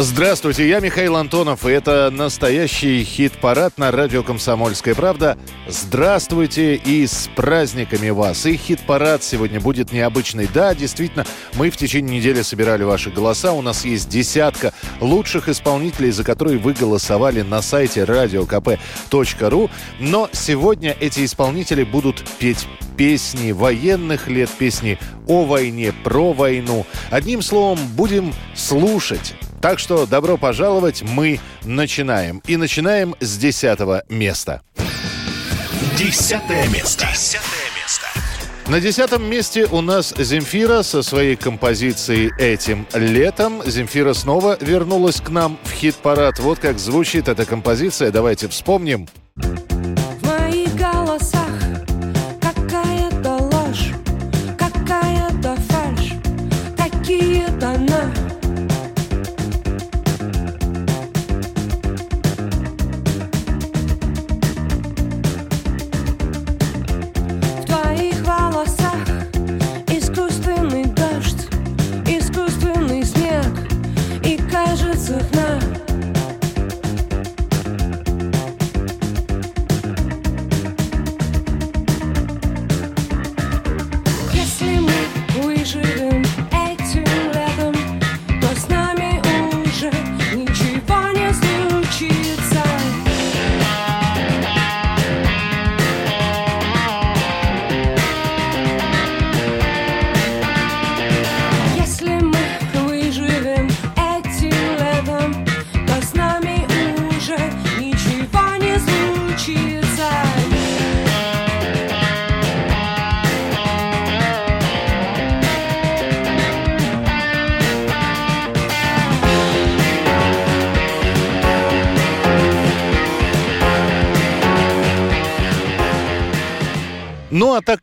Здравствуйте, я Михаил Антонов, и это настоящий хит-парад на радио «Комсомольская правда». Здравствуйте и с праздниками вас! И хит-парад сегодня будет необычный. Да, действительно, мы в течение недели собирали ваши голоса. У нас есть десятка лучших исполнителей, за которые вы голосовали на сайте radiokp.ru. Но сегодня эти исполнители будут петь песни военных лет, песни о войне, про войну. Одним словом, будем слушать так что добро пожаловать, мы начинаем. И начинаем с десятого места. Десятое место. Десятое место. На десятом месте у нас Земфира со своей композицией «Этим летом». Земфира снова вернулась к нам в хит-парад. Вот как звучит эта композиция. Давайте вспомним. Моих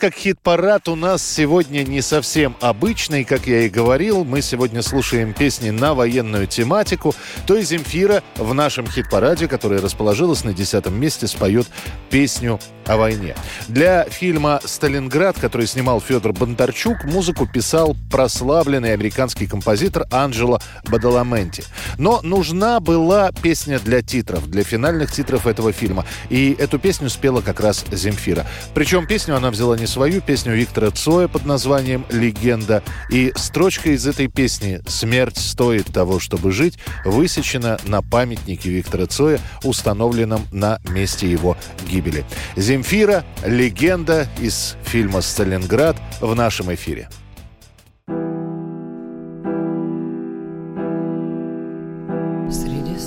как хит-парад у нас сегодня не совсем обычный, как я и говорил, мы сегодня слушаем песни на военную тематику, то и Земфира в нашем хит-параде, которая расположилась на десятом месте, споет песню о войне. Для фильма «Сталинград», который снимал Федор Бондарчук, музыку писал прославленный американский композитор Анджело Бадаламенти. Но нужна была песня для титров, для финальных титров этого фильма. И эту песню спела как раз Земфира. Причем песню она взяла не свою, песню Виктора Цоя под названием «Легенда». И строчка из этой песни «Смерть стоит того, чтобы жить» высечена на памятнике Виктора Цоя, установленном на месте его гибели. Земфира «Легенда» из фильма «Сталинград» в нашем эфире. Среди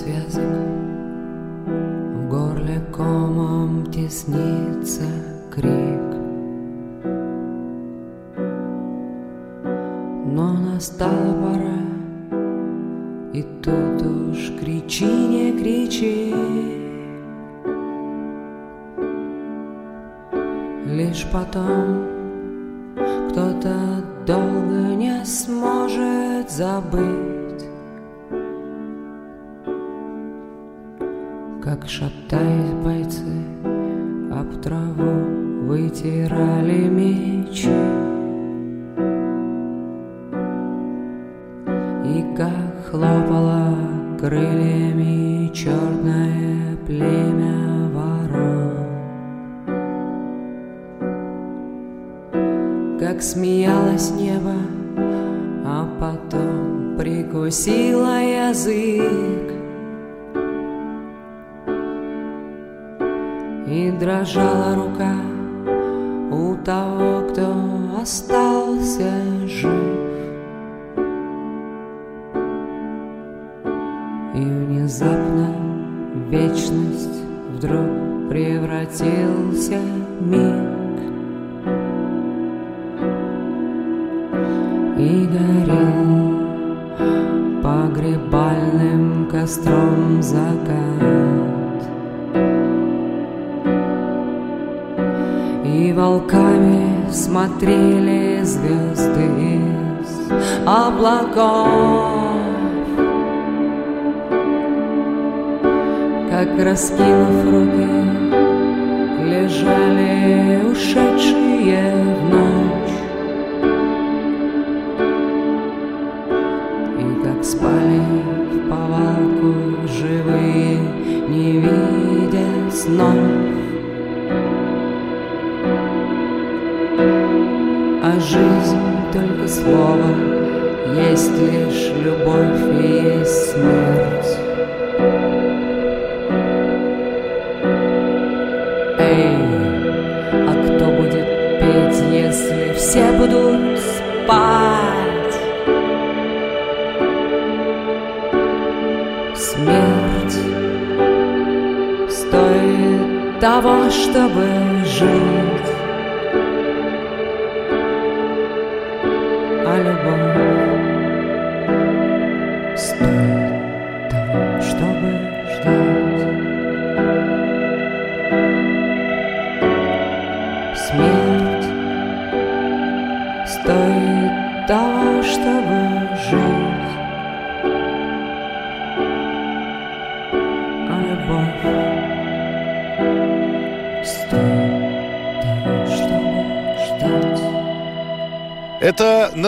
крик Но настала пора И тут уж кричи, не кричи. Лишь потом кто-то долго не сможет забыть Как шатаясь бойцы об траву вытирали мечи И как хлопало крыльями черное племя ворон Как смеялось небо, а потом прикусила язык И дрожала рука у того, кто остался жив. Внезапно в вечность вдруг превратился миг. И горел погребальным костром закат. И волками смотрели звезды из облаков Как раскинув руки лежали ушедшие в ночь. И как спали в повалку живые, не видя снов. А жизнь только слово, есть лишь любовь и есть смерть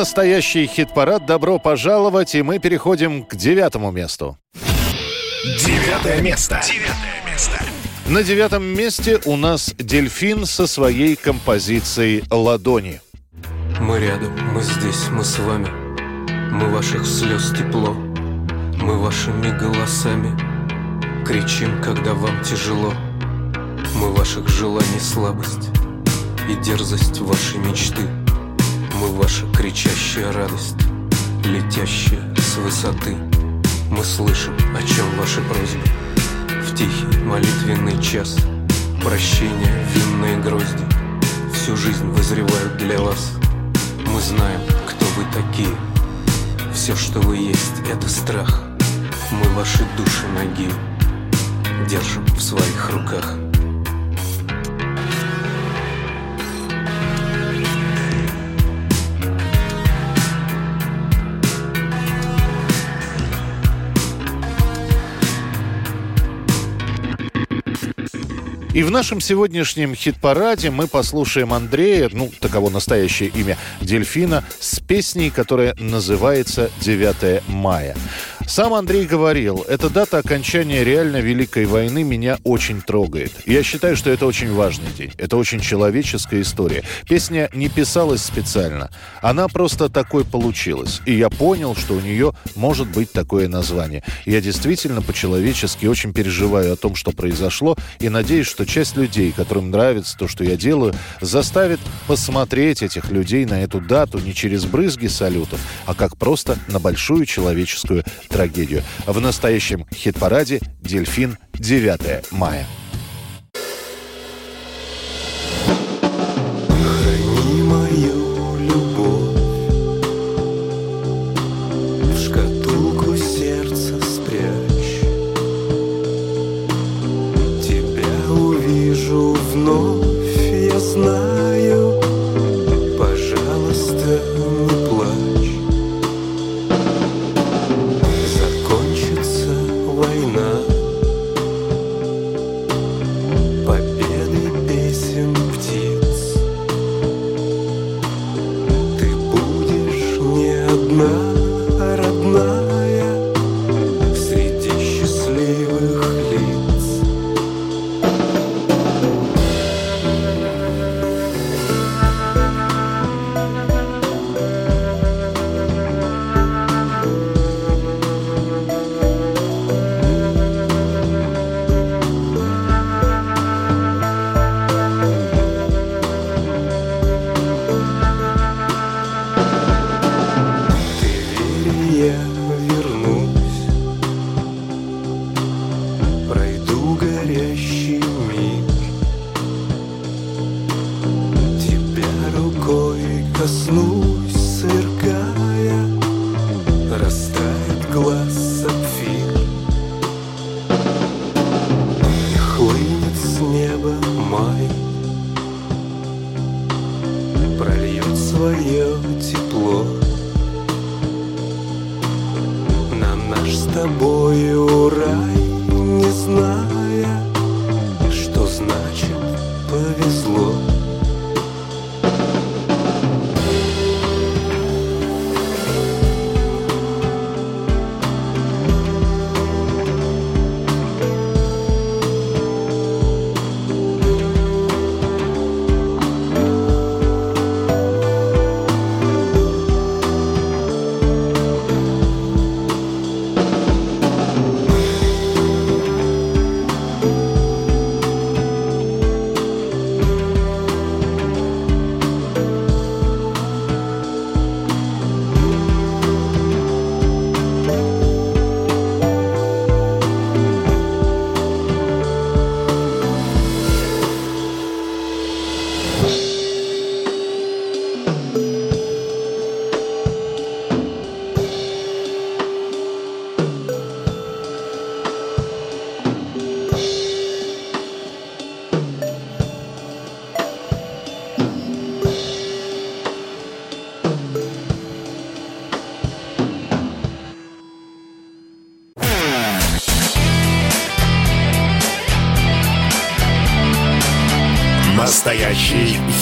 настоящий хит-парад. Добро пожаловать, и мы переходим к девятому месту. Девятое место. Девятое место. На девятом месте у нас «Дельфин» со своей композицией «Ладони». Мы рядом, мы здесь, мы с вами Мы ваших слез тепло Мы вашими голосами Кричим, когда вам тяжело Мы ваших желаний слабость И дерзость вашей мечты ваша кричащая радость Летящая с высоты. Мы слышим, о чем ваши просьбы. В тихий молитвенный час Прощения, винные грозди Всю жизнь вызревают для вас. Мы знаем, кто вы такие. Все, что вы есть, это страх. Мы ваши души ноги Держим в своих руках И в нашем сегодняшнем хит-параде мы послушаем Андрея, ну, таково настоящее имя Дельфина, с песней, которая называется «9 мая». Сам Андрей говорил, эта дата окончания реально Великой войны меня очень трогает. Я считаю, что это очень важный день. Это очень человеческая история. Песня не писалась специально. Она просто такой получилась. И я понял, что у нее может быть такое название. Я действительно по-человечески очень переживаю о том, что произошло, и надеюсь, что часть людей, которым нравится то, что я делаю, заставит посмотреть этих людей на эту дату не через брызги салютов, а как просто на большую человеческую трагедию. В настоящем хит-параде «Дельфин. 9 мая».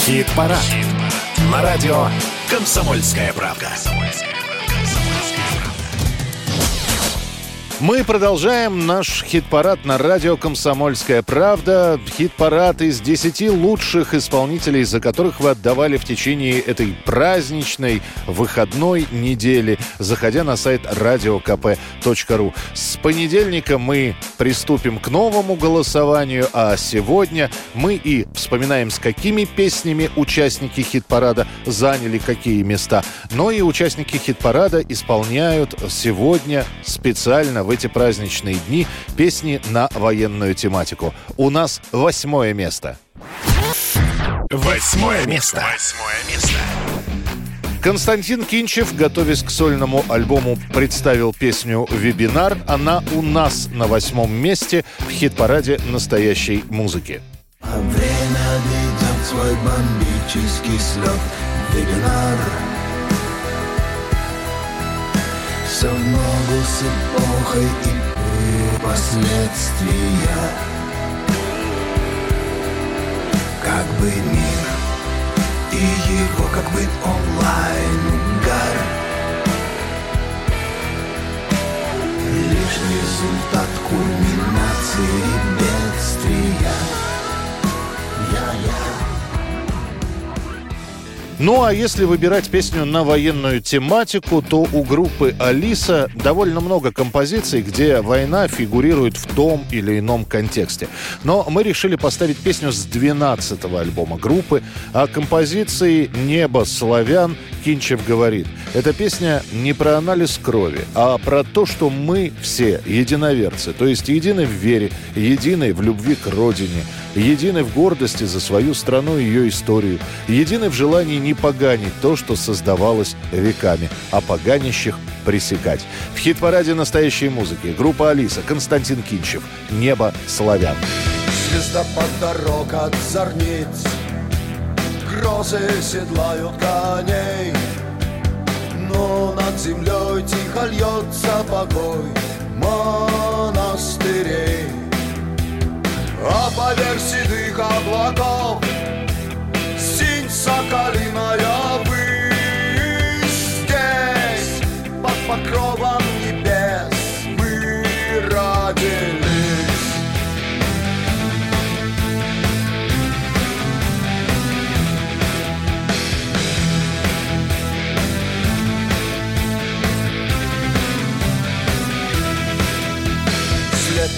Хит-парад. На радио «Комсомольская правда». Мы продолжаем наш хит-парад на радио «Комсомольская правда». Хит-парад из 10 лучших исполнителей, за которых вы отдавали в течение этой праздничной выходной недели, заходя на сайт radiokp.ru. С понедельника мы приступим к новому голосованию, а сегодня мы и вспоминаем, с какими песнями участники хит-парада заняли какие места. Но и участники хит-парада исполняют сегодня специально в эти праздничные дни песни на военную тематику. У нас восьмое место. Восьмое место. Восьмое место. Константин Кинчев, готовясь к сольному альбому, представил песню «Вебинар». Она у нас на восьмом месте в хит-параде настоящей музыки. А время ведет свой бомбический слет Вебинар Все в ногу с эпохой и последствия. Как бы мир и его как бы онлайн угар. Лишь результат кульминации бедствия Ну а если выбирать песню на военную тематику, то у группы «Алиса» довольно много композиций, где война фигурирует в том или ином контексте. Но мы решили поставить песню с 12-го альбома группы, а композиции «Небо славян» Кинчев говорит. Эта песня не про анализ крови, а про то, что мы все единоверцы, то есть едины в вере, едины в любви к родине, едины в гордости за свою страну и ее историю, едины в желании не поганить то, что создавалось веками, а поганящих пресекать. В хит-параде настоящей музыки. Группа «Алиса», Константин Кинчев, «Небо славян». Звездопад дорог от зорниц. Грозы седлают коней. Но над землей тихо льется покой Монастырей А поверх седых облаков Синь соколиная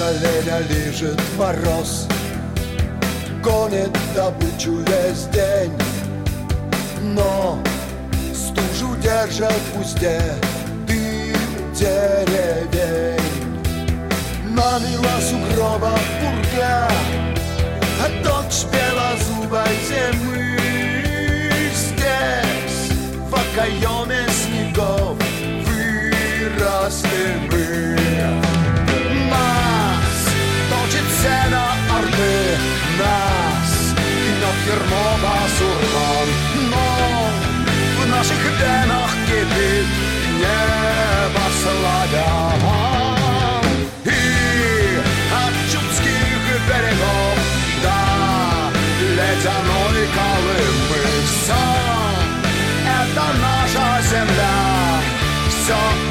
С лета леня лежит мороз. Гонит добычу весь день. Но стужу держат в узде. Дым деревень. Намила сугроба пурга. А дочь белозубой зимы Здесь, в окоеме снегов Выросли мы esimesena Ardenas hinnab Jermova surma. no v naših venah kipib njeva sladja. I od čudskih берегов da ледяной Колымы. Все это наша земля, все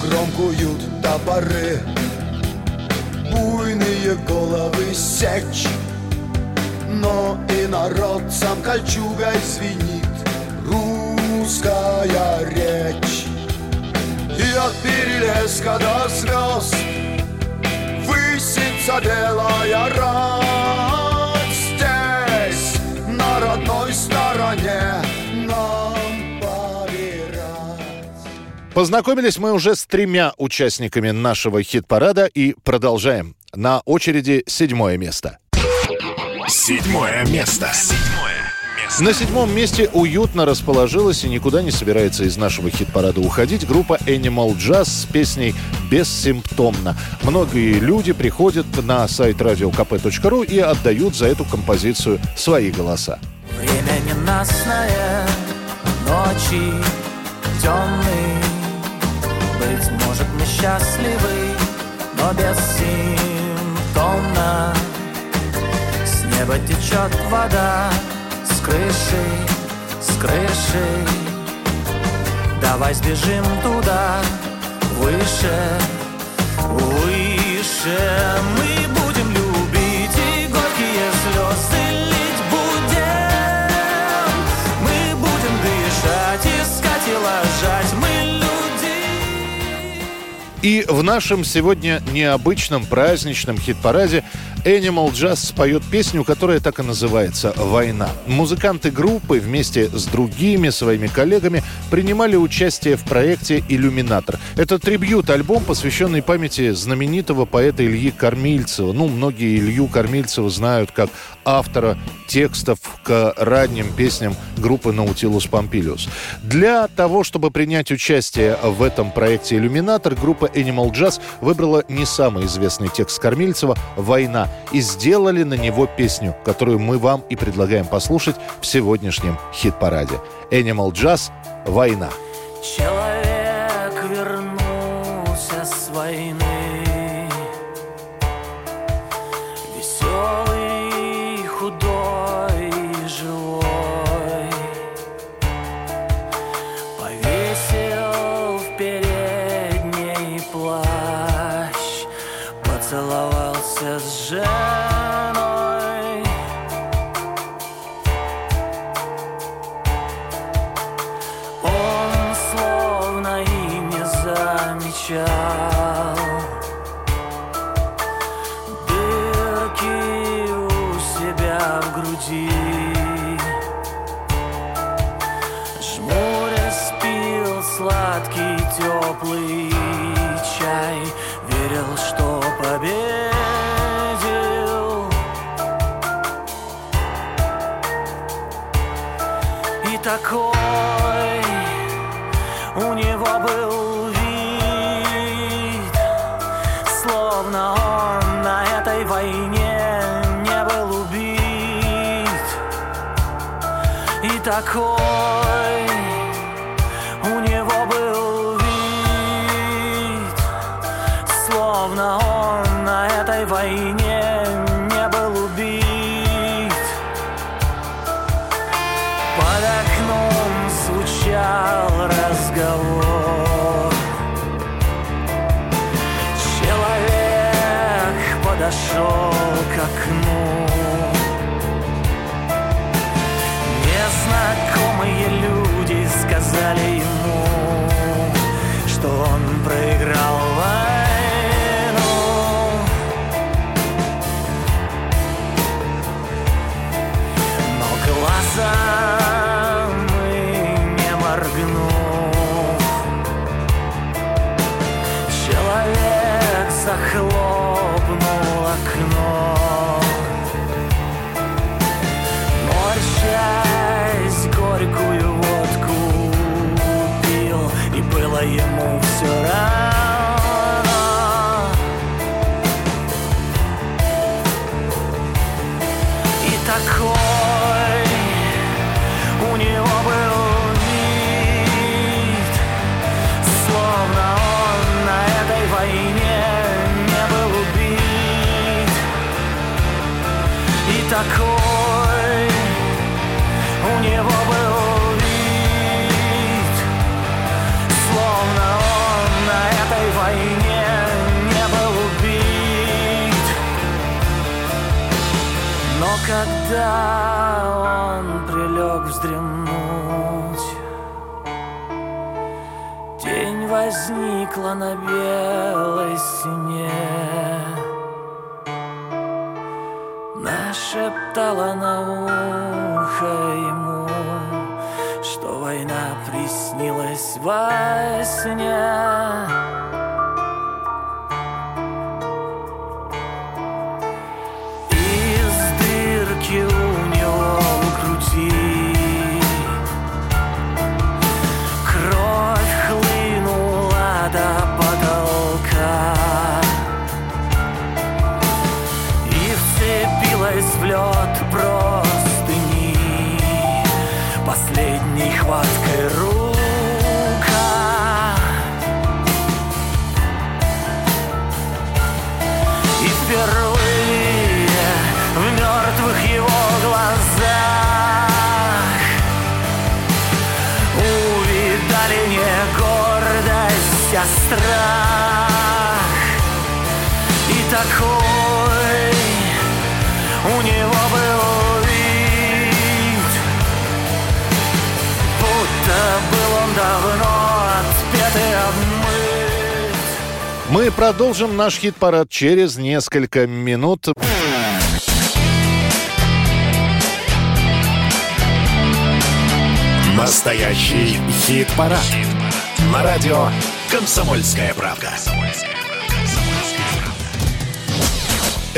комкуют топоры Буйные головы сечь Но и народ сам кольчугой звенит Русская речь И от перелеска до звезд Высится белая рать Познакомились мы уже с тремя участниками нашего хит-парада и продолжаем. На очереди седьмое место. Седьмое место. Седьмое место. На седьмом месте уютно расположилась и никуда не собирается из нашего хит-парада уходить группа Animal Jazz с песней «Бессимптомно». Многие люди приходят на сайт radiokp.ru и отдают за эту композицию свои голоса. Время ненастное, ночи темные Быть может мы счастливы, но бессимптомно С неба течет вода, с крыши, с крыши. Давай сбежим туда, выше, выше Мы И в нашем сегодня необычном праздничном хит-параде Animal Jazz споет песню, которая так и называется «Война». Музыканты группы вместе с другими своими коллегами принимали участие в проекте «Иллюминатор». Это трибьют-альбом, посвященный памяти знаменитого поэта Ильи Кормильцева. Ну, многие Илью Кормильцева знают как автора текстов к ранним песням группы «Наутилус Помпилиус». Для того, чтобы принять участие в этом проекте «Иллюминатор», группа Animal Jazz выбрала не самый известный текст Кормильцева «Война» и сделали на него песню, которую мы вам и предлагаем послушать в сегодняшнем хит-параде. Animal Jazz «Война». Человек И когда Мы продолжим наш хит-парад через несколько минут. Настоящий хит-парад. На радио «Комсомольская правда».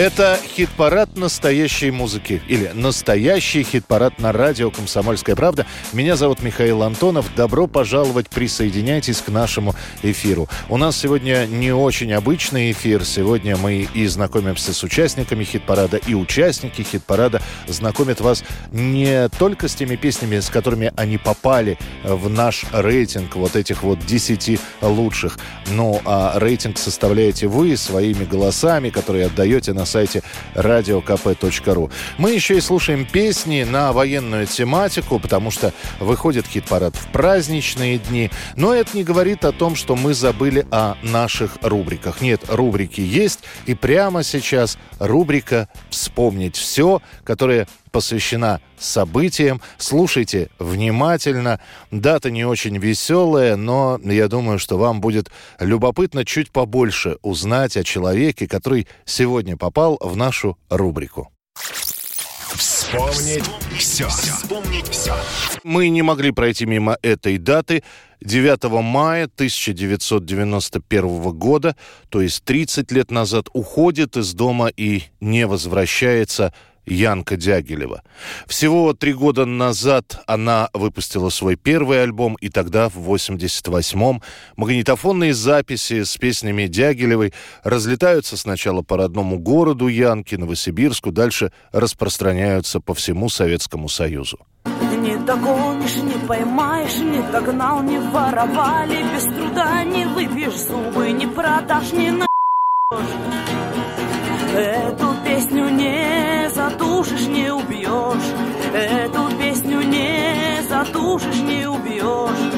Это хит-парад настоящей музыки. Или настоящий хит-парад на радио «Комсомольская правда». Меня зовут Михаил Антонов. Добро пожаловать, присоединяйтесь к нашему эфиру. У нас сегодня не очень обычный эфир. Сегодня мы и знакомимся с участниками хит-парада, и участники хит-парада знакомят вас не только с теми песнями, с которыми они попали в наш рейтинг вот этих вот 10 лучших. Ну, а рейтинг составляете вы своими голосами, которые отдаете на сайте radiokp.ru. Мы еще и слушаем песни на военную тематику, потому что выходит хит-парад в праздничные дни. Но это не говорит о том, что мы забыли о наших рубриках. Нет, рубрики есть, и прямо сейчас рубрика «Вспомнить все», которая посвящена событиям. Слушайте внимательно. Дата не очень веселая, но я думаю, что вам будет любопытно чуть побольше узнать о человеке, который сегодня попал в нашу рубрику. Вспомнить все. Вспомнить все. Мы не могли пройти мимо этой даты. 9 мая 1991 года, то есть 30 лет назад, уходит из дома и не возвращается Янка Дягилева. Всего три года назад она выпустила свой первый альбом, и тогда, в 88-м, магнитофонные записи с песнями Дягилевой разлетаются сначала по родному городу Янки, Новосибирску, дальше распространяются по всему Советскому Союзу. Не догонишь, не поймаешь, не догнал, не воровали Без труда не выбьешь зубы, не продашь, не на... Эту песню не задушишь, не убьешь Эту песню не задушишь, не убьешь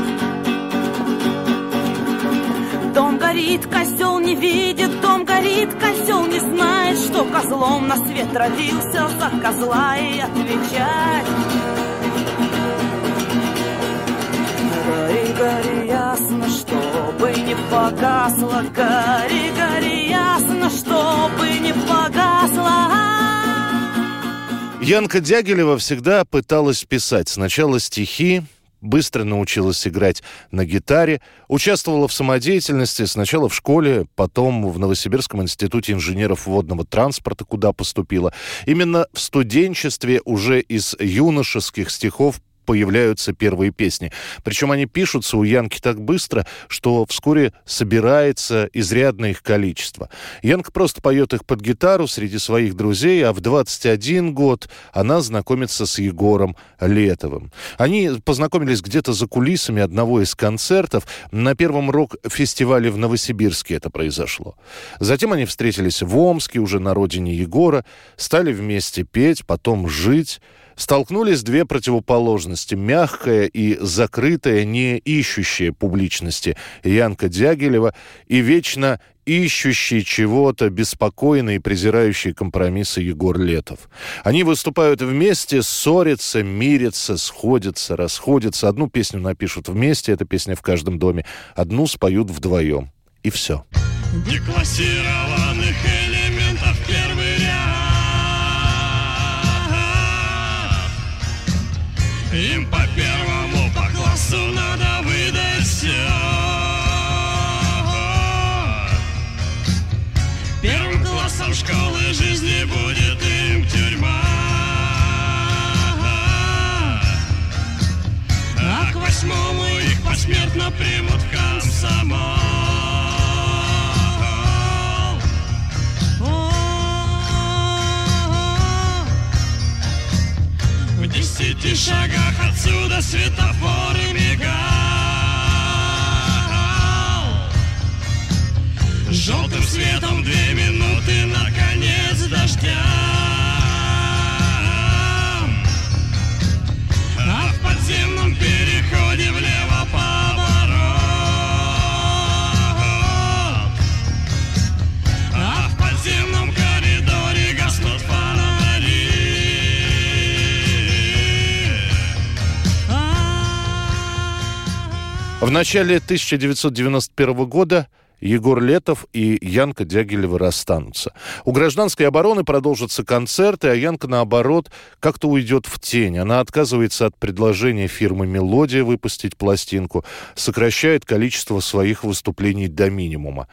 Дом горит, козел не видит, дом горит, козел не знает, что козлом на свет родился за козла и отвечать. Гори, гори, ясно, чтобы не погасло, гори, гори, ясно, чтобы не погасло. Янка Дягилева всегда пыталась писать сначала стихи, быстро научилась играть на гитаре, участвовала в самодеятельности сначала в школе, потом в Новосибирском институте инженеров водного транспорта, куда поступила. Именно в студенчестве уже из юношеских стихов появляются первые песни. Причем они пишутся у Янки так быстро, что вскоре собирается изрядное их количество. Янка просто поет их под гитару среди своих друзей, а в 21 год она знакомится с Егором Летовым. Они познакомились где-то за кулисами одного из концертов. На первом рок-фестивале в Новосибирске это произошло. Затем они встретились в Омске, уже на родине Егора, стали вместе петь, потом жить. Столкнулись две противоположности. Мягкая и закрытая, не ищущая публичности Янка Дягилева и вечно ищущий чего-то, беспокойный и презирающий компромиссы Егор Летов. Они выступают вместе, ссорятся, мирятся, сходятся, расходятся. Одну песню напишут вместе, эта песня в каждом доме. Одну споют вдвоем. И все. Деклассированных посмертно примут комсомол. В десяти шагах отсюда светофоры мигал Желтым светом две минуты на конец дождя начале 1991 года Егор Летов и Янка Дягилева расстанутся. У гражданской обороны продолжатся концерты, а Янка, наоборот, как-то уйдет в тень. Она отказывается от предложения фирмы «Мелодия» выпустить пластинку, сокращает количество своих выступлений до минимума.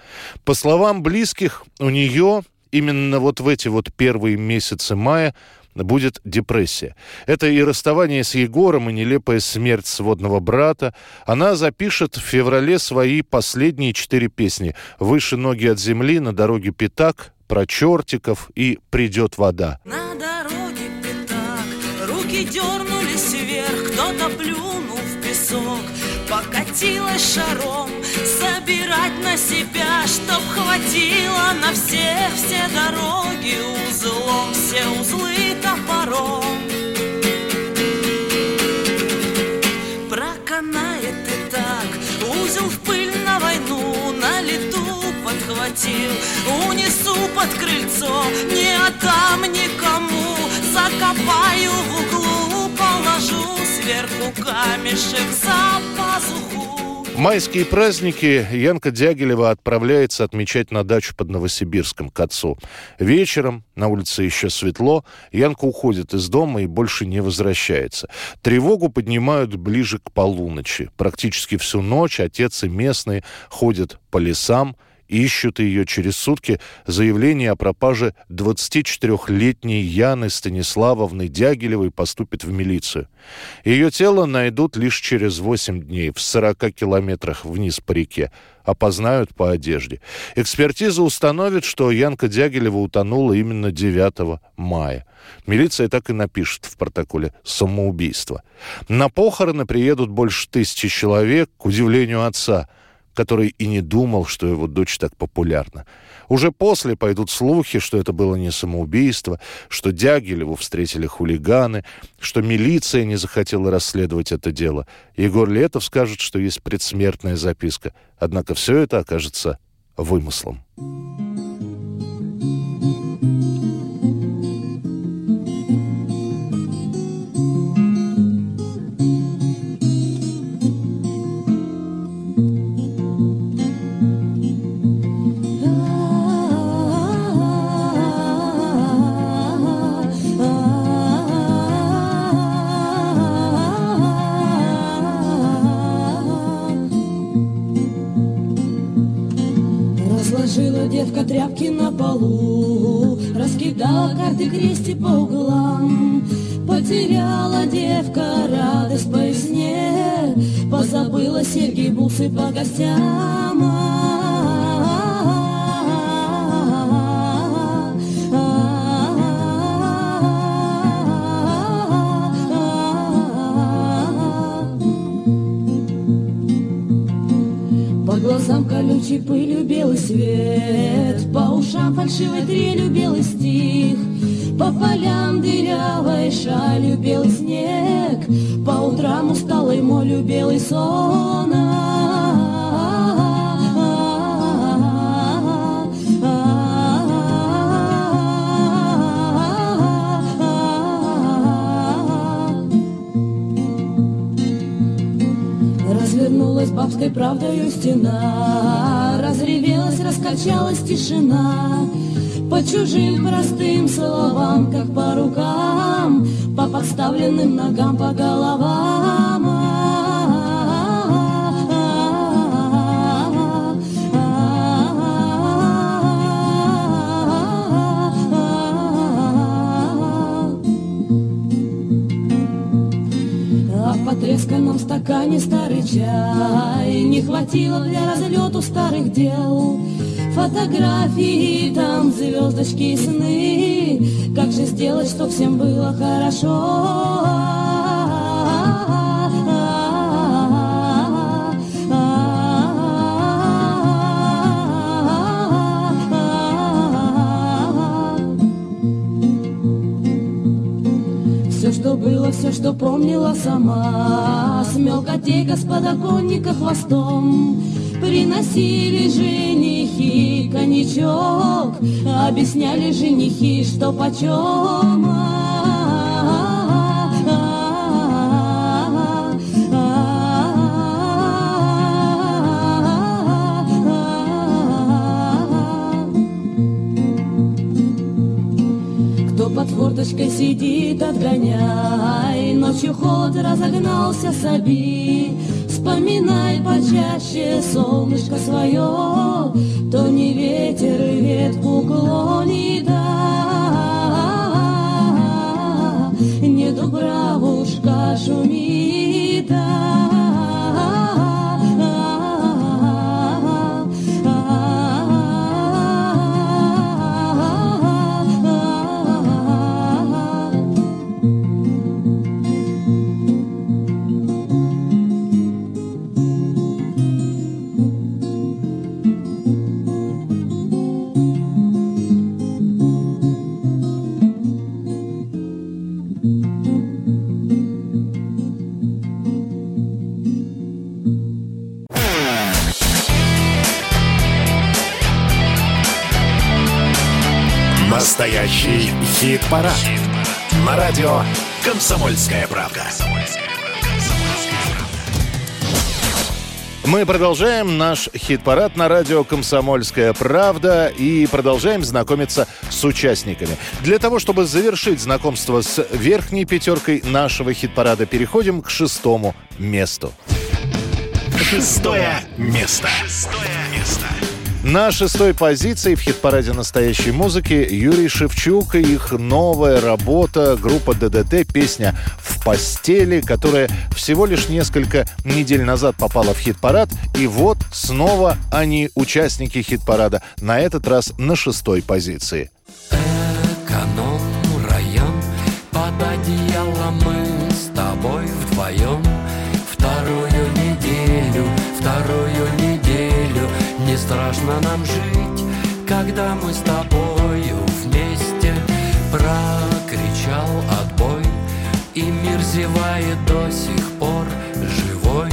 По словам близких, у нее именно вот в эти вот первые месяцы мая будет депрессия. Это и расставание с Егором, и нелепая смерть сводного брата. Она запишет в феврале свои последние четыре песни «Выше ноги от земли», «На дороге пятак», «Про чертиков» и «Придет вода». На дороге пятак, руки дернулись вверх, кто-то плюнул в песок, покатилась шаром, собирать на себя, чтоб хватило на всех все дороги. Узлом, все узлы топором. Проканает и так, узел в пыль на войну, на лету подхватил, унесу под крыльцо, не отдам никому, закопаю в углу, положу сверху камешек за пазуху. Майские праздники Янка Дягилева отправляется отмечать на дачу под Новосибирском к отцу. Вечером, на улице еще светло, Янка уходит из дома и больше не возвращается. Тревогу поднимают ближе к полуночи. Практически всю ночь отец и местные ходят по лесам, ищут ее через сутки заявление о пропаже 24-летней Яны Станиславовны Дягилевой поступит в милицию. Ее тело найдут лишь через 8 дней в 40 километрах вниз по реке. Опознают по одежде. Экспертиза установит, что Янка Дягилева утонула именно 9 мая. Милиция так и напишет в протоколе «самоубийство». На похороны приедут больше тысячи человек, к удивлению отца – который и не думал, что его дочь так популярна. Уже после пойдут слухи, что это было не самоубийство, что Дягилеву встретили хулиганы, что милиция не захотела расследовать это дело. Егор Летов скажет, что есть предсмертная записка. Однако все это окажется вымыслом. Карты крести по углам. Потеряла девка радость по весне, Позабыла серьги, бусы по гостям. Тишина, По чужим простым словам, как по рукам, По подставленным ногам, по головам. Фотографии, там звездочки и сны. Как же сделать, чтоб всем было хорошо? Все, что было, все, что помнила сама. Смел котейка с подоконника хвостом. Приносили коньячок Объясняли женихи, что почем. Кто под форточкой сидит, отгоняй. Ночью холод разогнался, соби Вспоминай почаще солнышко свое То не ветер ветку клонит, а Не дубравушка шумит, Настоящий хит-парад. На радио «Комсомольская правда». Мы продолжаем наш хит-парад на радио «Комсомольская правда» и продолжаем знакомиться с участниками. Для того, чтобы завершить знакомство с верхней пятеркой нашего хит-парада, переходим к шестому месту. Шестое место. Шестое место. На шестой позиции в хит-параде настоящей музыки Юрий Шевчук и их новая работа группа ДДТ песня «В постели», которая всего лишь несколько недель назад попала в хит-парад. И вот снова они участники хит-парада, на этот раз на шестой позиции. Эконом-район Под одеялом мы с тобой вдвоем Вторую неделю, вторую страшно нам жить, когда мы с тобою вместе. Прокричал отбой И мир зевает до сих пор живой.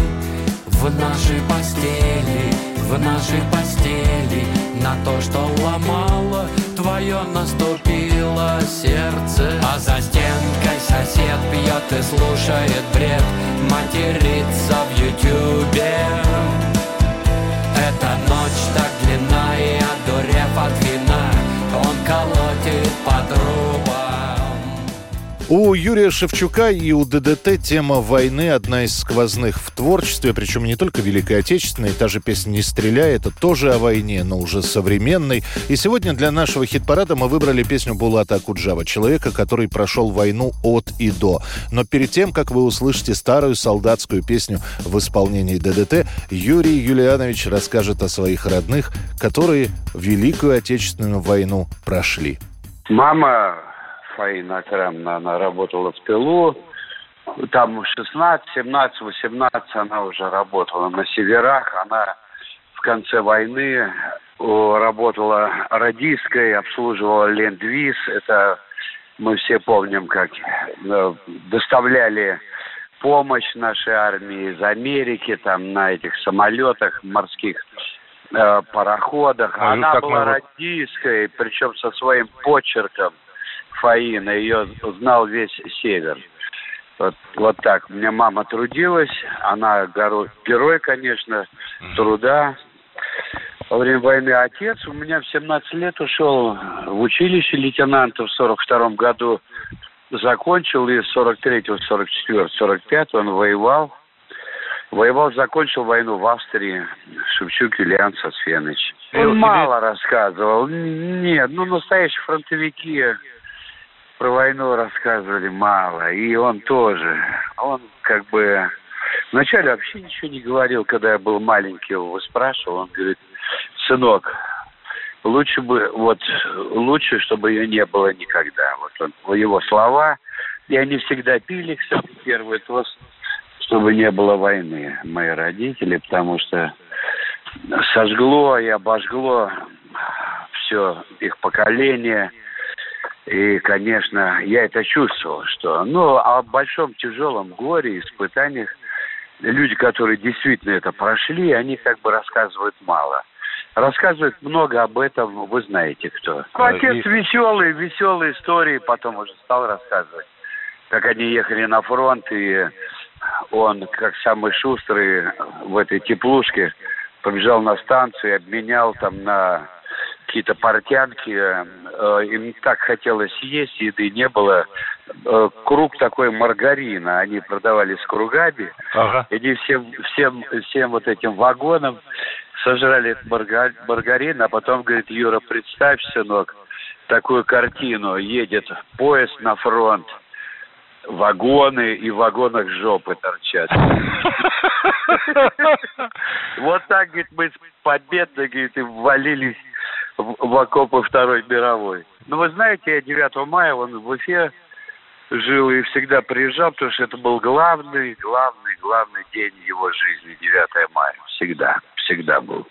В нашей постели, в нашей постели На то, что ломало твое наступило сердце. А за стенкой сосед пьет и слушает бред Матерится в ютюбе Эта ночь так длинна и У Юрия Шевчука и у ДДТ тема войны одна из сквозных в творчестве, причем не только Великой Отечественной, та же песня «Не стреляй», это тоже о войне, но уже современной. И сегодня для нашего хит-парада мы выбрали песню Булата Акуджава, человека, который прошел войну от и до. Но перед тем, как вы услышите старую солдатскую песню в исполнении ДДТ, Юрий Юлианович расскажет о своих родных, которые Великую Отечественную войну прошли. Мама Фаина Акрамовна, она работала в тылу. Там 16, 17, 18 она уже работала на северах. Она в конце войны работала радистской, обслуживала ленд-виз. Это мы все помним, как э, доставляли помощь нашей армии из Америки, там на этих самолетах морских э, пароходах. А, Она была вот- радистской, причем со своим почерком Фаина. Ее знал весь север. Вот, вот так. У меня мама трудилась, она горо- герой, конечно, труда. Во время войны отец у меня в 17 лет ушел в училище лейтенанта в 42 году. Закончил и с 43 44 45 он воевал. Воевал, закончил войну в Австрии. Шевчук Юлиан. И- Он мало рассказывал. Нет, ну настоящие фронтовики про войну рассказывали мало. И он тоже. Он как бы вначале вообще ничего не говорил, когда я был маленький, его спрашивал. Он говорит, сынок, лучше бы, вот, лучше, чтобы ее не было никогда. Вот он, его слова. И они всегда пили, кстати, первый тост, чтобы не было войны, мои родители, потому что сожгло и обожгло все их поколение. И, конечно, я это чувствовал, что, ну, о большом тяжелом горе, испытаниях, люди, которые действительно это прошли, они как бы рассказывают мало. Рассказывают много об этом, вы знаете кто. А, Отец и- веселые, веселые истории, потом уже стал рассказывать, как они ехали на фронт, и он, как самый шустрый в этой теплушке, побежал на станцию и обменял там на какие-то портянки. Э, Им так хотелось есть, еды не было. Э, Круг такой маргарина. Они продавали с кругами. Ага. Они всем, всем, всем вот этим вагонам сожрали этот марга- маргарин, а потом, говорит, Юра, представь, сынок, такую картину. Едет поезд на фронт, вагоны, и в вагонах жопы торчат. Вот так, говорит, мы победно, говорит, и ввалились в в окопы Второй мировой. Ну, вы знаете, я 9 мая, он в Уфе жил и всегда приезжал, потому что это был главный, главный, главный день его жизни, 9 мая. Всегда, всегда был.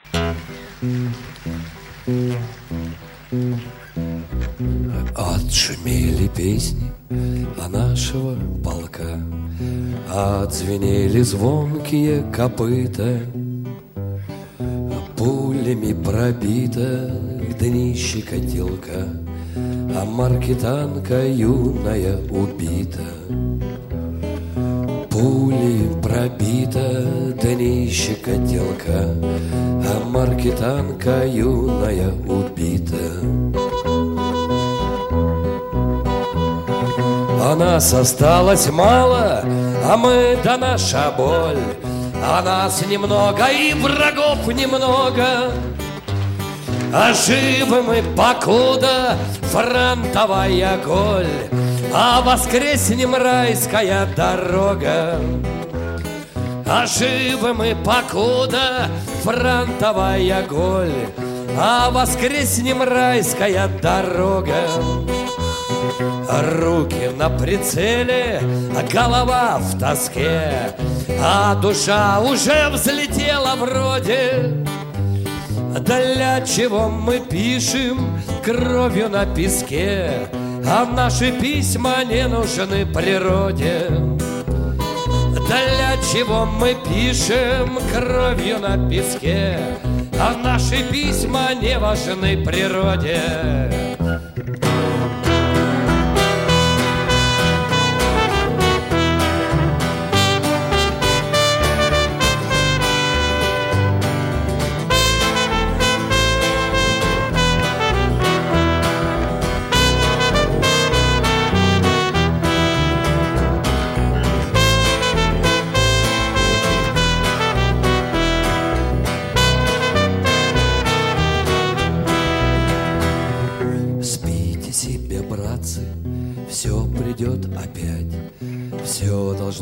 Отшумели песни о нашего полка, Отзвенели звонкие копыта, Пулями пробита днище котелка, А марки танка юная убита. Пули пробита днище котелка, А марки танка юная убита. А нас осталось мало, а мы да наша боль. А нас немного и врагов немного. А живы мы покуда фронтовая голь, А воскреснем райская дорога. А живы мы покуда фронтовая голь, А воскреснем райская дорога. Руки на прицеле, а голова в тоске, А душа уже взлетела вроде. Для чего мы пишем кровью на песке, А наши письма не нужны природе? Для чего мы пишем кровью на песке, А наши письма не важны природе?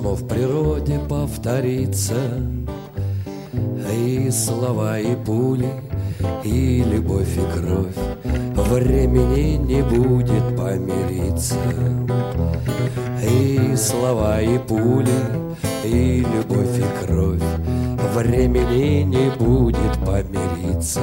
Должно в природе повториться. И слова, и пули, и любовь, и кровь Времени не будет помириться И слова, и пули, и любовь, и кровь Времени не будет помириться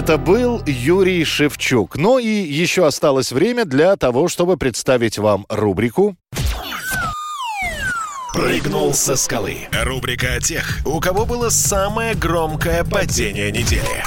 Это был Юрий Шевчук. Ну и еще осталось время для того, чтобы представить вам рубрику Прыгнул со скалы. Рубрика о тех, у кого было самое громкое падение недели.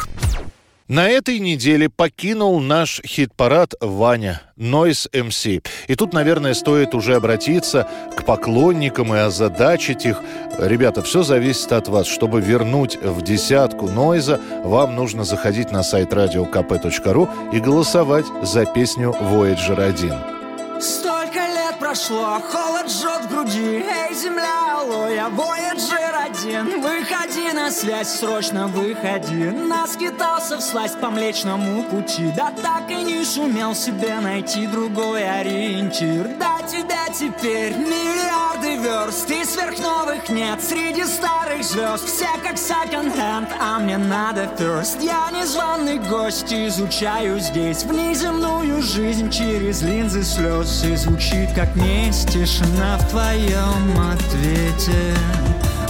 На этой неделе покинул наш хит-парад Ваня, Noise MC. И тут, наверное, стоит уже обратиться к поклонникам и озадачить их. Ребята, все зависит от вас. Чтобы вернуть в десятку Нойза, вам нужно заходить на сайт radiokp.ru и голосовать за песню Voyager 1. Столько лет прошло, холод жжет в груди Эй, земля, алло, я Voyager один. Выходи на связь, срочно выходи. Наскитался всласть по млечному пути. Да так и не сумел себе найти другой ориентир. Да тебя теперь миллиарды верст И сверхновых нет среди старых звезд. Все как секонд-хенд, а мне надо first. Я незваный гость, изучаю здесь Внеземную жизнь через линзы слез. И звучит как месть тишина в твоем ответе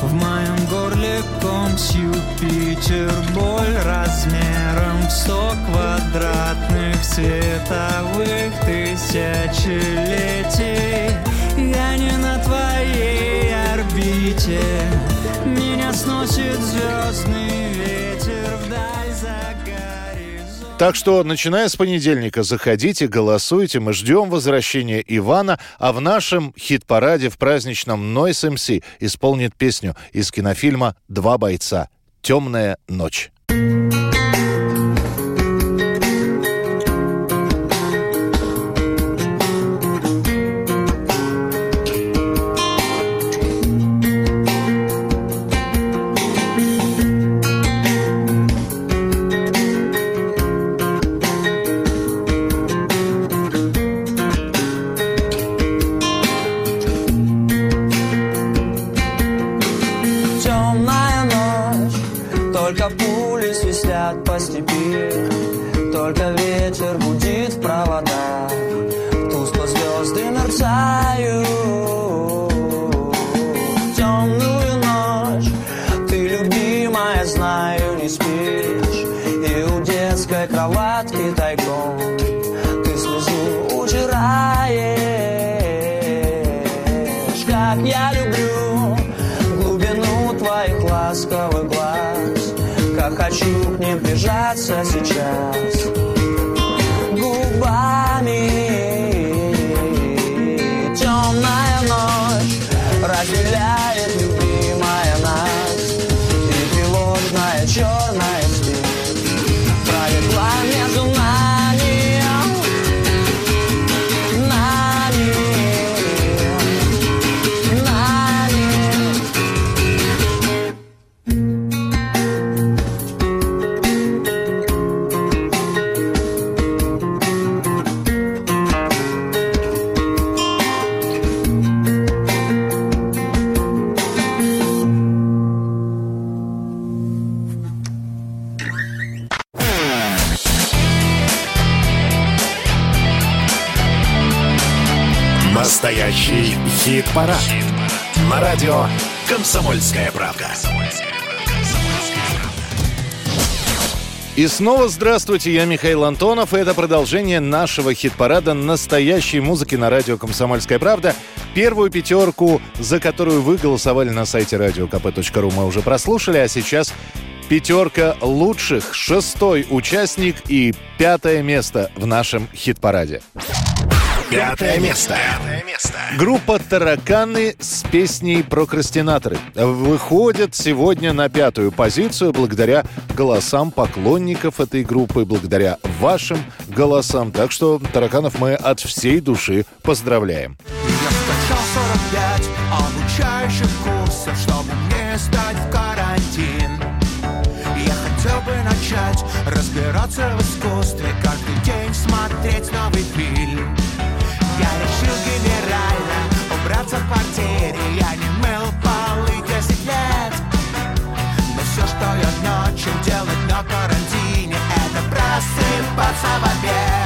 в моем горле ком с Юпитер Боль размером в сто квадратных световых тысячелетий. Я не на твоей орбите Меня сносит звездный ветер Так что, начиная с понедельника, заходите, голосуйте. Мы ждем возвращения Ивана. А в нашем хит-параде в праздничном Noise MC исполнит песню из кинофильма «Два бойца. Темная ночь». Только пули свистят по степи, только ветер гудит в проводах, тускло звезды мерцают. Темную ночь, ты, любимая, знаю, не спишь, и у детской кроватки тайком ним прижаться сейчас хит-парад. На радио «Комсомольская правда». И снова здравствуйте, я Михаил Антонов, и это продолжение нашего хит-парада настоящей музыки на радио «Комсомольская правда». Первую пятерку, за которую вы голосовали на сайте radiokp.ru, мы уже прослушали, а сейчас пятерка лучших, шестой участник и пятое место в нашем хит-параде. Пятое место. Группа «Тараканы» с песней «Прокрастинаторы» выходят сегодня на пятую позицию благодаря голосам поклонников этой группы, благодаря вашим голосам. Так что «Тараканов» мы от всей души поздравляем. Я скачал 45 обучающих курсов, чтобы мне сдать в карантин. Я хотел бы начать начать разбираться в искусстве Каждый день смотреть новый фильм просыпаться в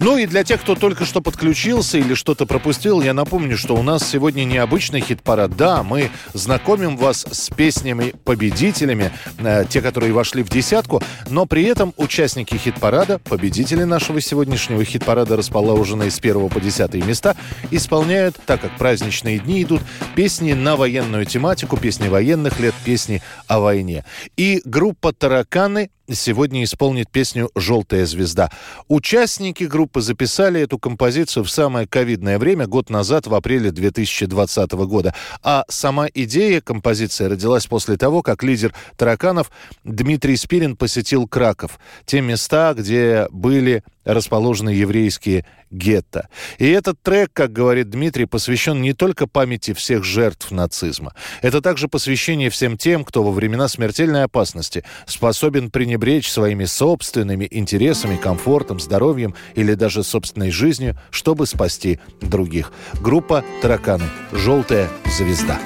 Ну и для тех, кто только что подключился или что-то пропустил, я напомню, что у нас сегодня необычный хит-парад. Да, мы знакомим вас с песнями-победителями, э, те, которые вошли в десятку, но при этом участники хит-парада, победители нашего сегодняшнего хит-парада, расположенные с 1 по 10 места, исполняют, так как праздничные дни идут, песни на военную тематику, песни военных лет, песни о войне. И группа «Тараканы» сегодня исполнит песню «Желтая звезда». Участники группы записали эту композицию в самое ковидное время, год назад, в апреле 2020 года. А сама идея композиции родилась после того, как лидер «Тараканов» Дмитрий Спирин посетил Краков. Те места, где были расположены еврейские гетто. И этот трек, как говорит Дмитрий, посвящен не только памяти всех жертв нацизма. Это также посвящение всем тем, кто во времена смертельной опасности способен пренебречь своими собственными интересами, комфортом, здоровьем или даже собственной жизнью, чтобы спасти других. Группа «Тараканы. Желтая звезда».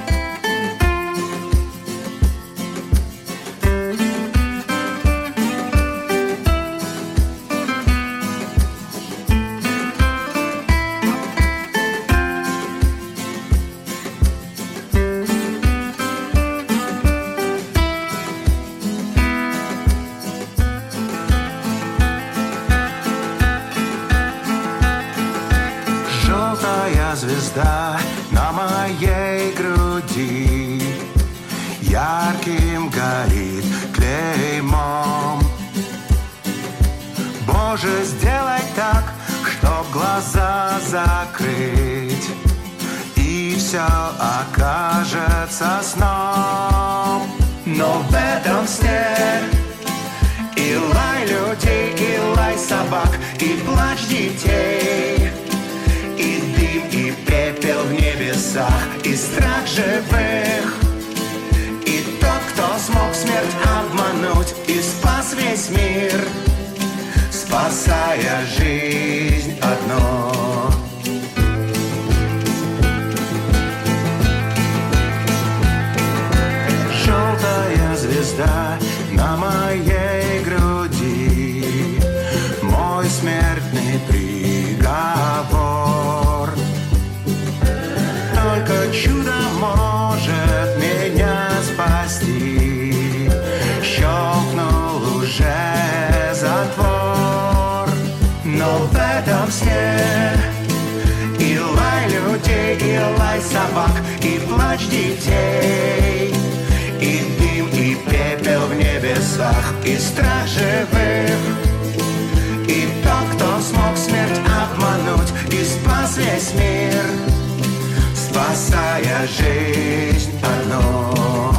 Моей груди. Ярким горит клеймом. Боже, сделай так, чтоб глаза закрыть И все окажется сном. Но в этом сне и лай людей, и лай собак, и плач детей небесах, и страх живых. И тот, кто смог смерть обмануть и спас весь мир Спасая жизнь одну. Желтая звезда на моей плач детей. И дым, и пепел в небесах, и страх живых И тот, кто смог смерть обмануть и спас весь мир Спасая жизнь одну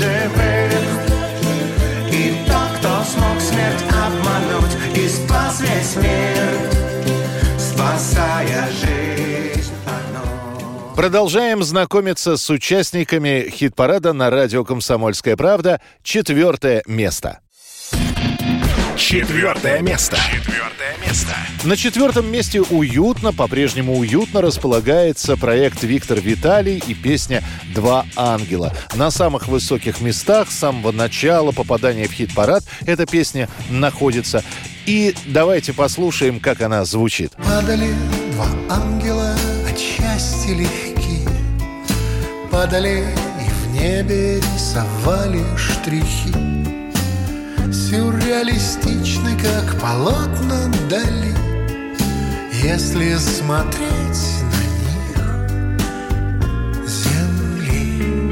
живых И тот, кто смог смерть обмануть И спас весь мир Спасая жизнь Продолжаем знакомиться с участниками хит-парада на радио «Комсомольская правда». Четвертое место. Четвертое место. Четвертое место. На четвертом месте уютно, по-прежнему уютно располагается проект Виктор Виталий и песня «Два ангела». На самых высоких местах с самого начала попадания в хит-парад эта песня находится. И давайте послушаем, как она звучит. Падали два ангела от счастья легки Падали и в небе рисовали штрихи Сюрреалистичны, как полотна дали Если смотреть на них земли.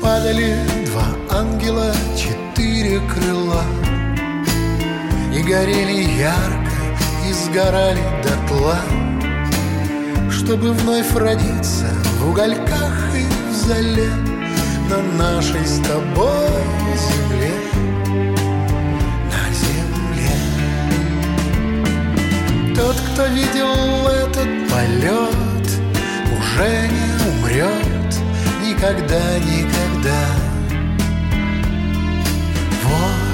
Падали два ангела, четыре крыла. И горели ярко, и сгорали дотла. Чтобы вновь родиться в угольках и в зале На нашей с тобой земле Тот, кто видел этот полет Уже не умрет Никогда, никогда. Вот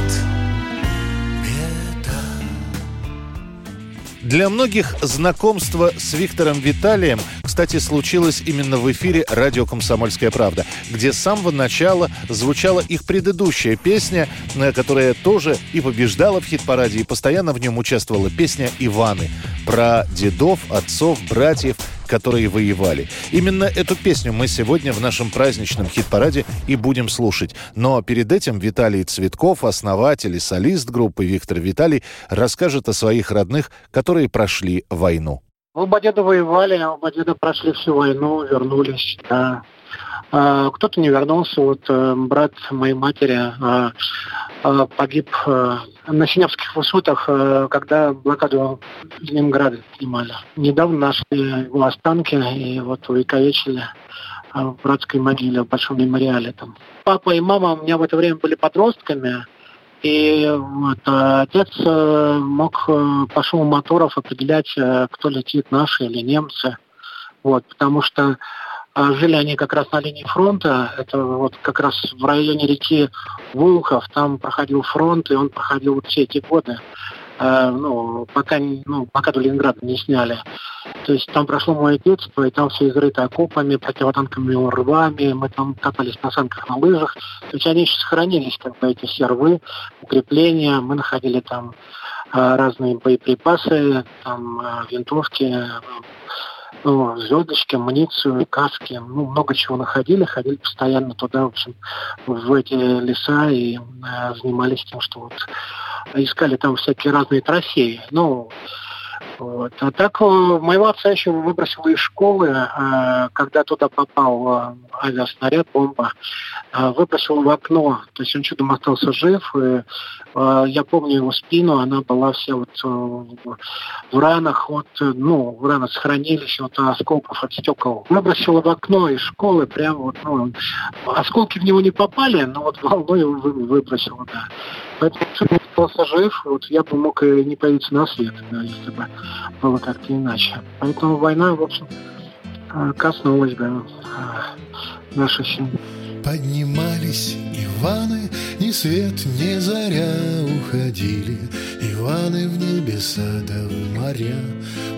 Для многих знакомство с Виктором Виталием, кстати, случилось именно в эфире радио «Комсомольская правда», где с самого начала звучала их предыдущая песня, э, которая тоже и побеждала в хит-параде, и постоянно в нем участвовала песня «Иваны» про дедов, отцов, братьев, которые воевали. Именно эту песню мы сегодня в нашем праздничном хит-параде и будем слушать. Но перед этим Виталий Цветков, основатель и солист группы Виктор Виталий, расскажет о своих родных, которые прошли войну. Оба деда воевали, оба деда прошли всю войну, вернулись, да. А, кто-то не вернулся, вот э, брат моей матери а, а, погиб э, на Синявских высотах, э, когда блокаду Ленинграда снимали. Недавно нашли его останки и вот увековечили в братской могиле, в Большом мемориале там. Папа и мама у меня в это время были подростками, и вот, отец мог по шуму моторов определять, кто летит, наши или немцы. Вот, потому что жили они как раз на линии фронта, это вот как раз в районе реки Волхов, там проходил фронт, и он проходил вот все эти годы, э, ну, пока, ну, пока до Ленинграда не сняли. То есть там прошло мое детство, и там все изрыто окопами, противотанковыми рвами, мы там катались на санках, на лыжах. То есть они еще сохранились, как бы, эти все рвы, укрепления, мы находили там э, разные боеприпасы, там винтовки, звездочки, амуницию, каски, ну, много чего находили, ходили постоянно туда, в общем, в эти леса и э, занимались тем, что вот искали там всякие разные трофеи. Ну, вот. А так э, моего отца еще выбросило из школы, э, когда туда попал э, авиаснаряд, бомба, выбросил в окно. То есть он чудом остался жив. И я помню его спину, она была вся вот в ранах, вот, ну, в ранах сохранились от осколков, от стекол. Выбросил в окно из школы, прям вот, ну, осколки в него не попали, но вот волной его выбросил, да. Поэтому остался жив, вот я бы мог и не появиться на свет, да, если бы было как-то иначе. Поэтому война, в общем, э, коснулась бы э, нашей семьи. Поднимались Иваны, ни свет, ни заря уходили Иваны в небеса да в моря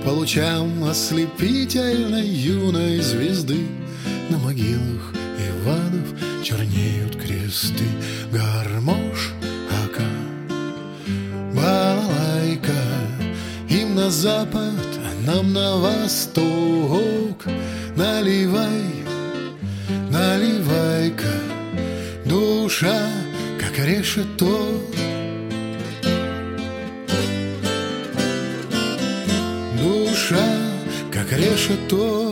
По лучам ослепительной юной звезды На могилах Иванов чернеют кресты Гармош на запад, а нам на восток. Наливай, наливай-ка Душа, как решето. Душа, как решето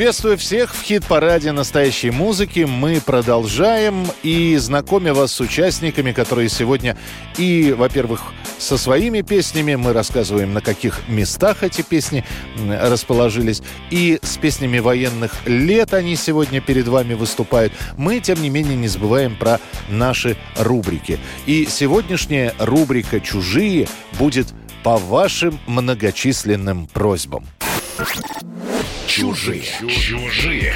Приветствую всех в хит-параде настоящей музыки. Мы продолжаем и знакомим вас с участниками, которые сегодня и, во-первых, со своими песнями, мы рассказываем, на каких местах эти песни расположились, и с песнями военных лет они сегодня перед вами выступают. Мы, тем не менее, не забываем про наши рубрики. И сегодняшняя рубрика «Чужие» будет по вашим многочисленным просьбам. Чужие. Чужие.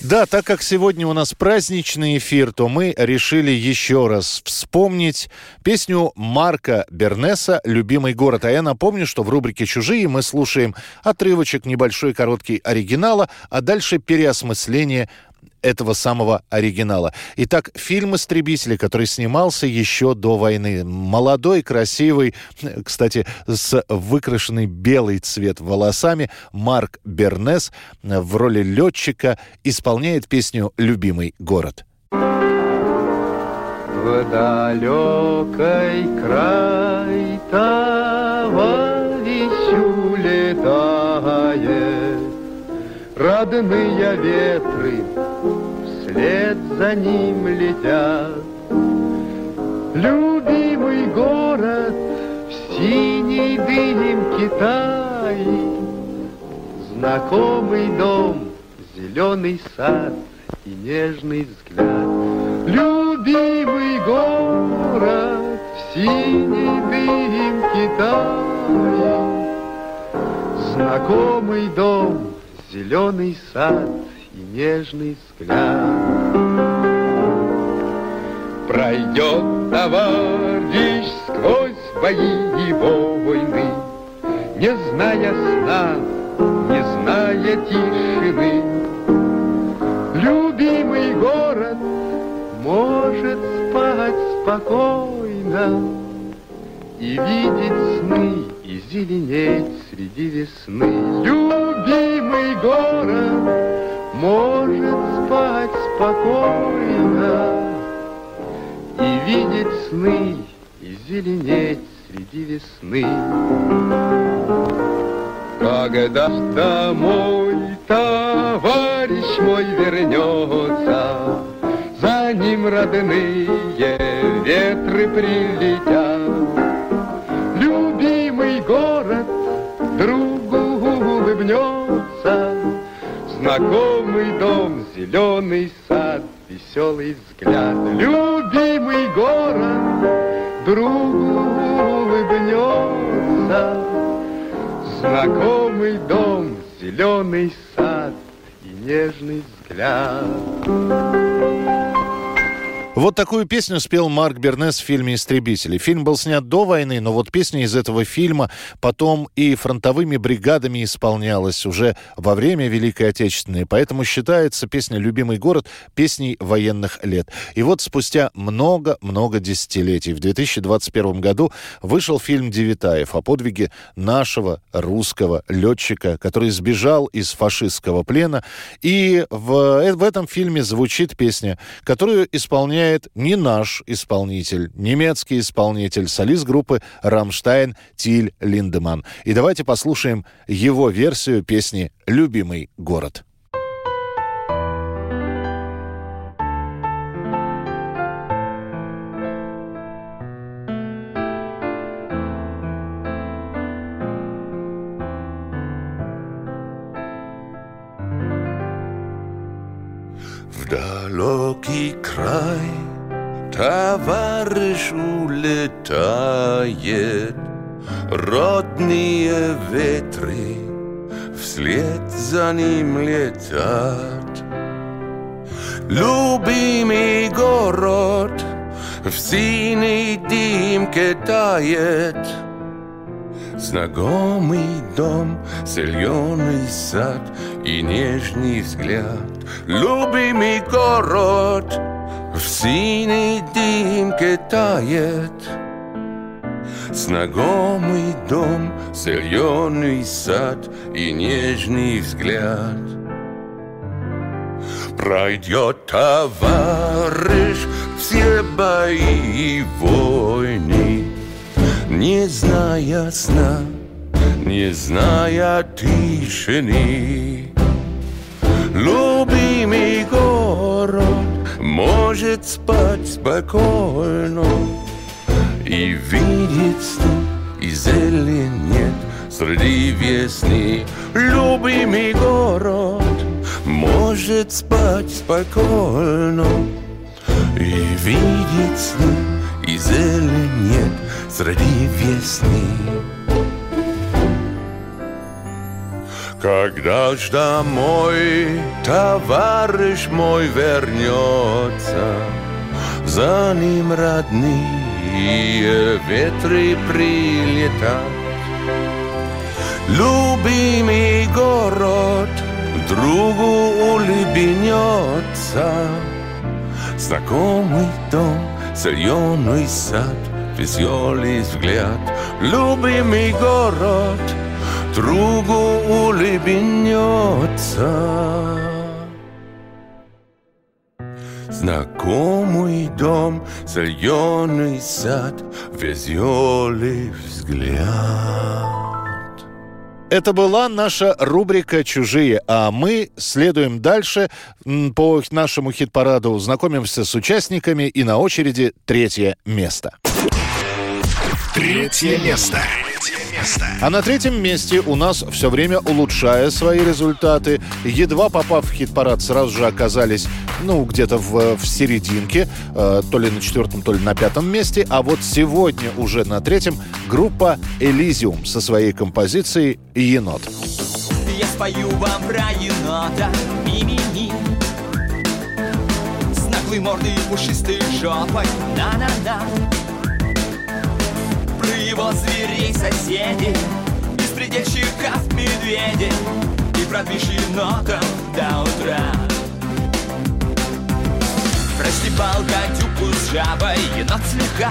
Да, так как сегодня у нас праздничный эфир, то мы решили еще раз вспомнить песню Марка Бернеса «Любимый город». А я напомню, что в рубрике «Чужие» мы слушаем отрывочек небольшой короткий оригинала, а дальше переосмысление этого самого оригинала. Итак, фильм «Истребители», который снимался еще до войны. Молодой, красивый, кстати, с выкрашенный белый цвет волосами Марк Бернес в роли летчика исполняет песню «Любимый город». В далекой край товарищу летает Родные ветры вслед за ним летят. Любимый город в синей дымке тает Знакомый дом, зеленый сад и нежный взгляд. Любимый город в синей дымке тает Знакомый дом, зеленый сад и нежный взгляд. Пройдет товарищ сквозь бои и войны, Не зная сна, не зная тишины. Любимый город может спать спокойно И видеть сны, и зеленеть среди весны. Любимый город может спать спокойно И видеть сны, и зеленеть среди весны. Когда домой товарищ мой вернется, За ним родные ветры прилетят. Любимый город другу улыбнется, Знакомый дом, зеленый сад, веселый взгляд. Любимый город другу улыбнется, Знакомый дом, зеленый сад и нежный взгляд. Вот такую песню спел Марк Бернес в фильме «Истребители». Фильм был снят до войны, но вот песня из этого фильма потом и фронтовыми бригадами исполнялась уже во время Великой Отечественной. Поэтому считается песня «Любимый город» песней военных лет. И вот спустя много-много десятилетий, в 2021 году, вышел фильм «Девитаев» о подвиге нашего русского летчика, который сбежал из фашистского плена. И в, э, в этом фильме звучит песня, которую исполняет не наш исполнитель, немецкий исполнитель, солист группы «Рамштайн» Тиль Линдеман. И давайте послушаем его версию песни «Любимый город». В далекий край товарищ улетает, Родные ветры вслед за ним летят. Любимый город в синей дымке тает, Знакомый дом, зеленый сад и нежный взгляд. Любимый город в синей дымке тает. Знакомый дом, зеленый сад и нежный взгляд. Пройдет товарищ все бои и войны, Не зная сна, не зная тишины. Любимый город может спать спокойно И видеть сны, и зелень нет среди весны. Любимый город может спать спокойно И видеть сны, и зелень нет среди весны. Когда ж домой товарищ мой вернется, За ним родные ветры прилетят. Любимый город другу улыбнется, Знакомый дом, зеленый сад, веселый взгляд. Любимый город — другу улыбнется. Знакомый дом, зеленый сад, веселый взгляд. Это была наша рубрика «Чужие», а мы следуем дальше по нашему хит-параду, знакомимся с участниками и на очереди третье место. Третье место место. А на третьем месте у нас все время улучшая свои результаты, едва попав в хит-парад, сразу же оказались, ну, где-то в, в серединке, э, то ли на четвертом, то ли на пятом месте. А вот сегодня уже на третьем группа «Элизиум» со своей композицией «Енот». Я спою вам про енота, ми-ми-ми С наглой мордой и пушистой жопой, на-на-на его зверей соседи Из предельщиков медведи И продвиж енотом до утра. Простебал гадюку с жабой енот слегка.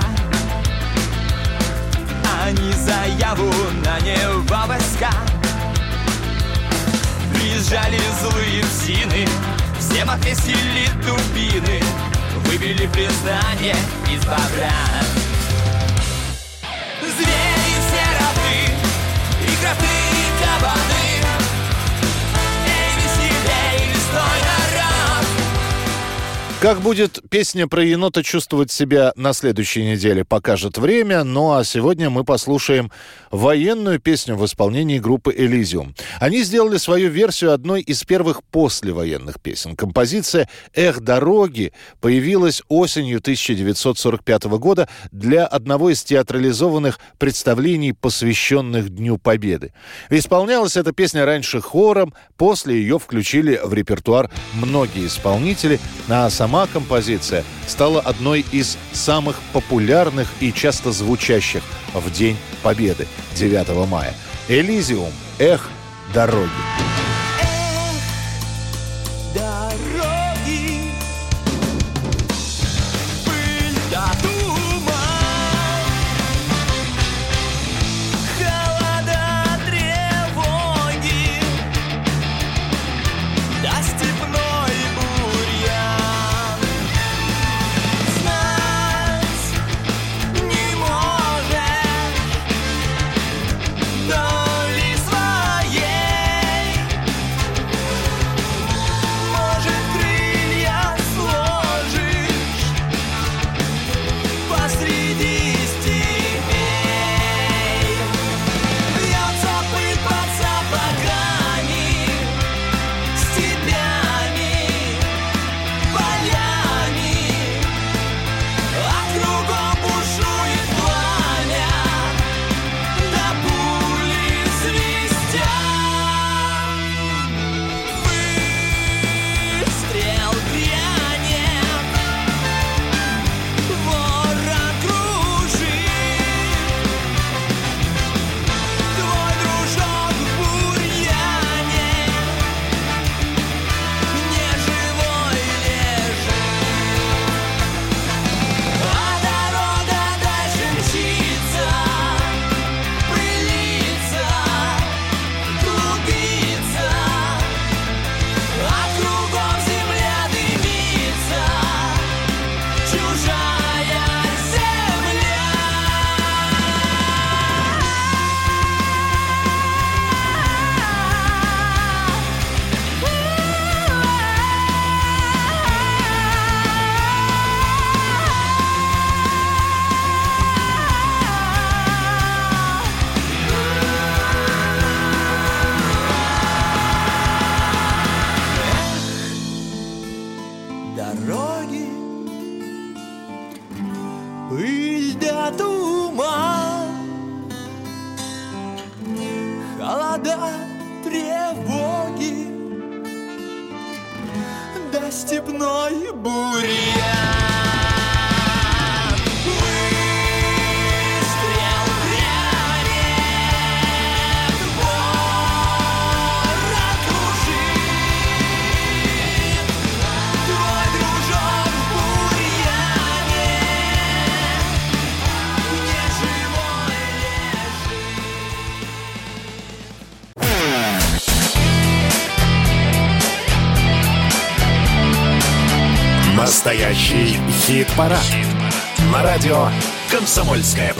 Они заяву на него войска. Приезжали злые псины Всем отвесили дубины. Выбили признание из бобра и коты, Как будет песня про енота чувствовать себя на следующей неделе, покажет время. Ну а сегодня мы послушаем военную песню в исполнении группы «Элизиум». Они сделали свою версию одной из первых послевоенных песен. Композиция «Эх, дороги» появилась осенью 1945 года для одного из театрализованных представлений, посвященных Дню Победы. Исполнялась эта песня раньше хором, после ее включили в репертуар многие исполнители, а сама композиция стала одной из самых популярных и часто звучащих в День Победы 9 мая. Элизиум. Эх, дороги. Дороги Хит-парад. На радио «Комсомольская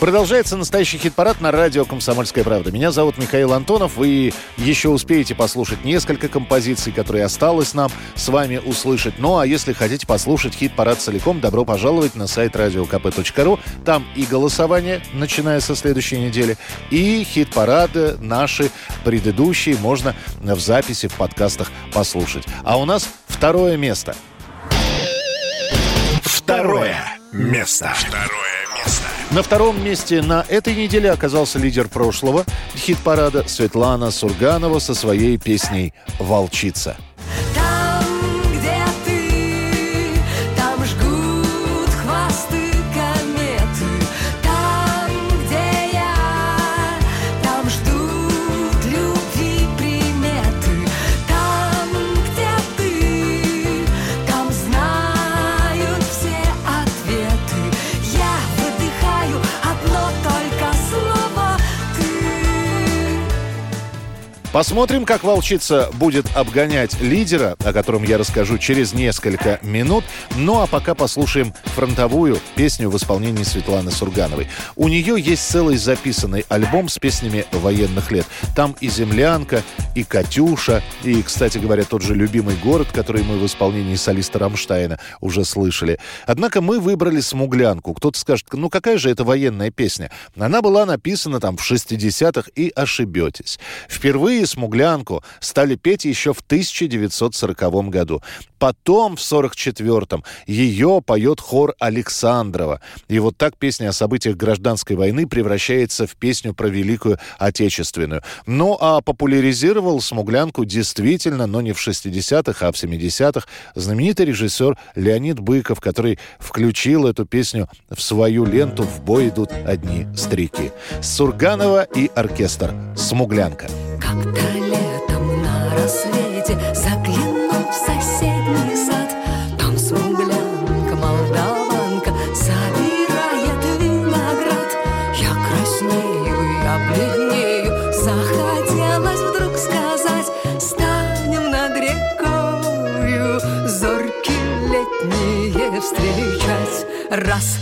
Продолжается настоящий хит-парад на радио «Комсомольская правда». Меня зовут Михаил Антонов. Вы еще успеете послушать несколько композиций, которые осталось нам с вами услышать. Ну, а если хотите послушать хит-парад целиком, добро пожаловать на сайт radiokp.ru. Там и голосование, начиная со следующей недели, и хит-парады наши предыдущие можно в записи, в подкастах послушать. А у нас второе место. Второе место. Второе место. На втором месте на этой неделе оказался лидер прошлого хит-парада Светлана Сурганова со своей песней «Волчица». Посмотрим, как волчица будет обгонять лидера, о котором я расскажу через несколько минут. Ну а пока послушаем фронтовую песню в исполнении Светланы Сургановой. У нее есть целый записанный альбом с песнями военных лет. Там и «Землянка», и «Катюша», и, кстати говоря, тот же «Любимый город», который мы в исполнении солиста Рамштайна уже слышали. Однако мы выбрали «Смуглянку». Кто-то скажет, ну какая же это военная песня? Она была написана там в 60-х и ошибетесь. Впервые «Смуглянку» стали петь еще в 1940 году. Потом, в 44-м, ее поет хор Александрова. И вот так песня о событиях гражданской войны превращается в песню про Великую Отечественную. Ну, а популяризировал «Смуглянку» действительно, но не в 60-х, а в 70-х, знаменитый режиссер Леонид Быков, который включил эту песню в свою ленту «В бой идут одни старики». Сурганова и оркестр «Смуглянка». Когда летом на рассвете загляну в соседний сад, Там смуглянка, молдаванка собирает виноград. Я краснею, я бледнею, захотелось вдруг сказать, Станем над рекою зорьки летние встречать. Раз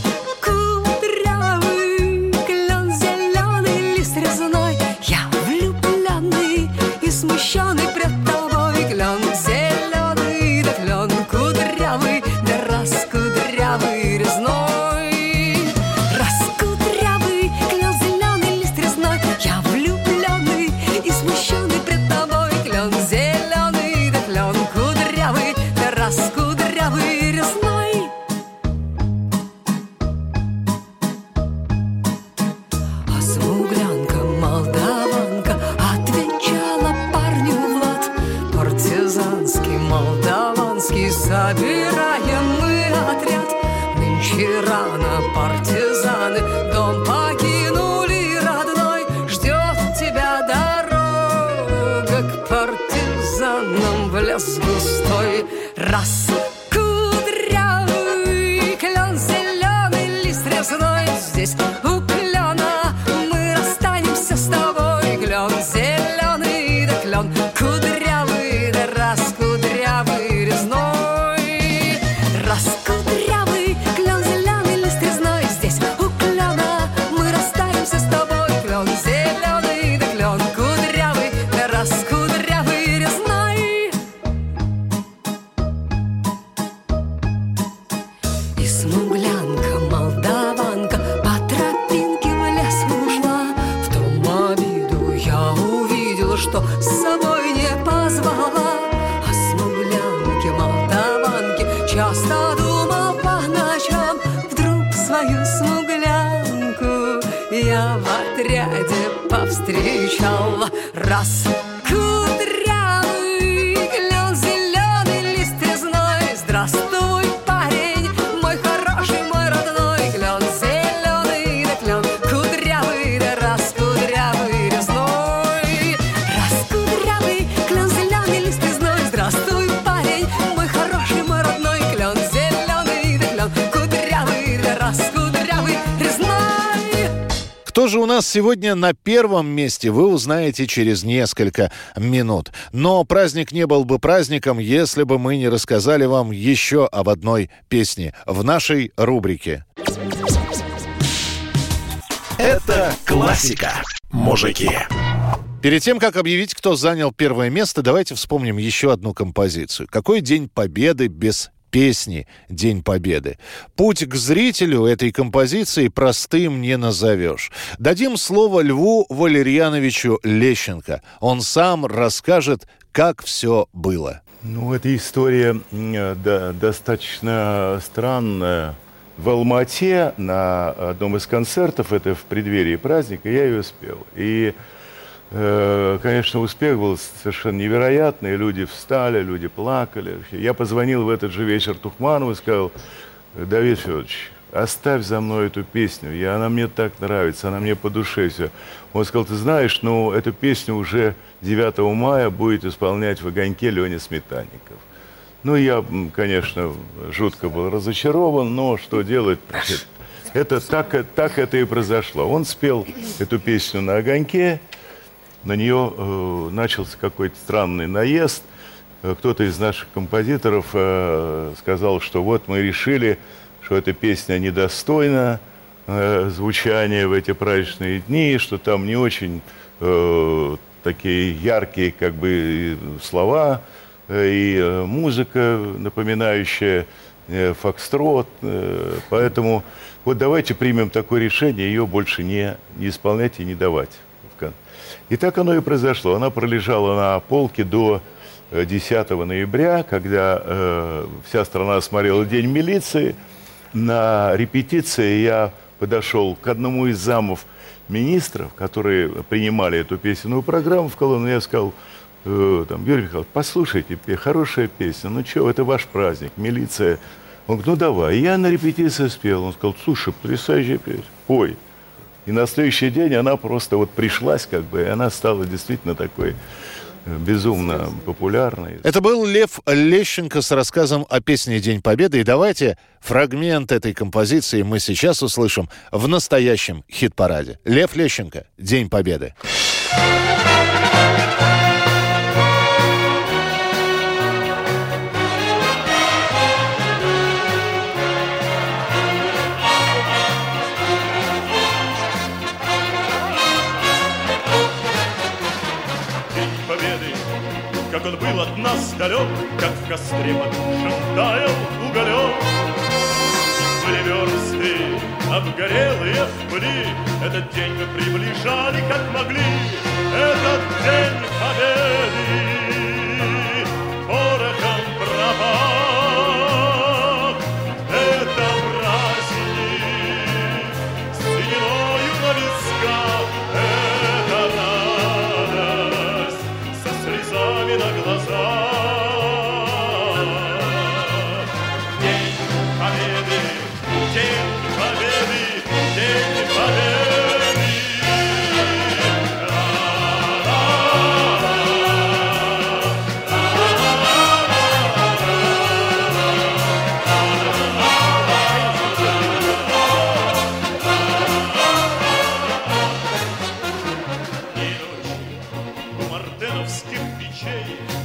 Рано партизаны. Дом покинули родной Ждет тебя дорога К партизанам. В лес густой Раз нас сегодня на первом месте, вы узнаете через несколько минут. Но праздник не был бы праздником, если бы мы не рассказали вам еще об одной песне в нашей рубрике. Это классика. Мужики. Перед тем, как объявить, кто занял первое место, давайте вспомним еще одну композицию. Какой день победы без песни «День Победы». Путь к зрителю этой композиции простым не назовешь. Дадим слово Льву Валерьяновичу Лещенко. Он сам расскажет, как все было. Ну, эта история да, достаточно странная. В Алмате на одном из концертов, это в преддверии праздника, я ее спел. И, конечно, успех был совершенно невероятный. Люди встали, люди плакали. Я позвонил в этот же вечер Тухманову и сказал, Давид Федорович, оставь за мной эту песню, я, она мне так нравится, она мне по душе все. Он сказал, ты знаешь, ну, эту песню уже 9 мая будет исполнять в «Огоньке» Леня Сметанников. Ну, я, конечно, жутко был разочарован, но что делать? Это так, э, так это и произошло. Он спел эту песню на огоньке, на нее э, начался какой-то странный наезд. Э, Кто-то из наших композиторов э, сказал, что вот мы решили, что эта песня недостойна э, звучания в эти праздничные дни, что там не очень э, такие яркие как бы слова э, и э, музыка, напоминающая э, фокстрот. э, Поэтому вот давайте примем такое решение, ее больше не, не исполнять и не давать. И так оно и произошло. Она пролежала на полке до э, 10 ноября, когда э, вся страна смотрела День милиции. На репетиции я подошел к одному из замов министров, которые принимали эту песенную программу в колонну, я сказал, э, там, Юрий Михайлович, послушайте, хорошая песня, ну что, это ваш праздник, милиция. Он говорит, ну давай. Я на репетиции спел. Он сказал, слушай, потрясающая песня, пой. И на следующий день она просто вот пришлась, как бы, и она стала действительно такой э, безумно популярной. Это был Лев Лещенко с рассказом о песне «День Победы». И давайте фрагмент этой композиции мы сейчас услышим в настоящем хит-параде. Лев Лещенко «День Победы». День как он был от нас далек, как в костре потушен таял уголек. Были версты, обгорелые в пыли, этот день мы приближали, как могли. Этот день Победы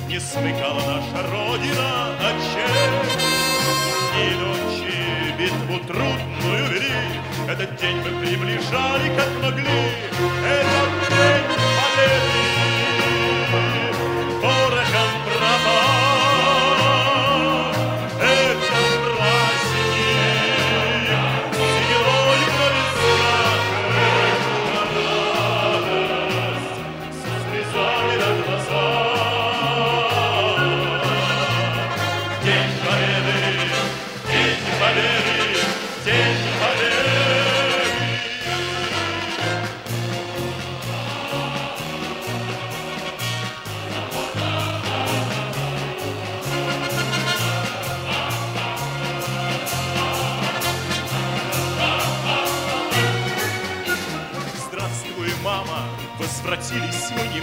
не смыкала наша Родина очей. И ночи битву трудную вели, этот день мы приближали, как могли. Этот день победы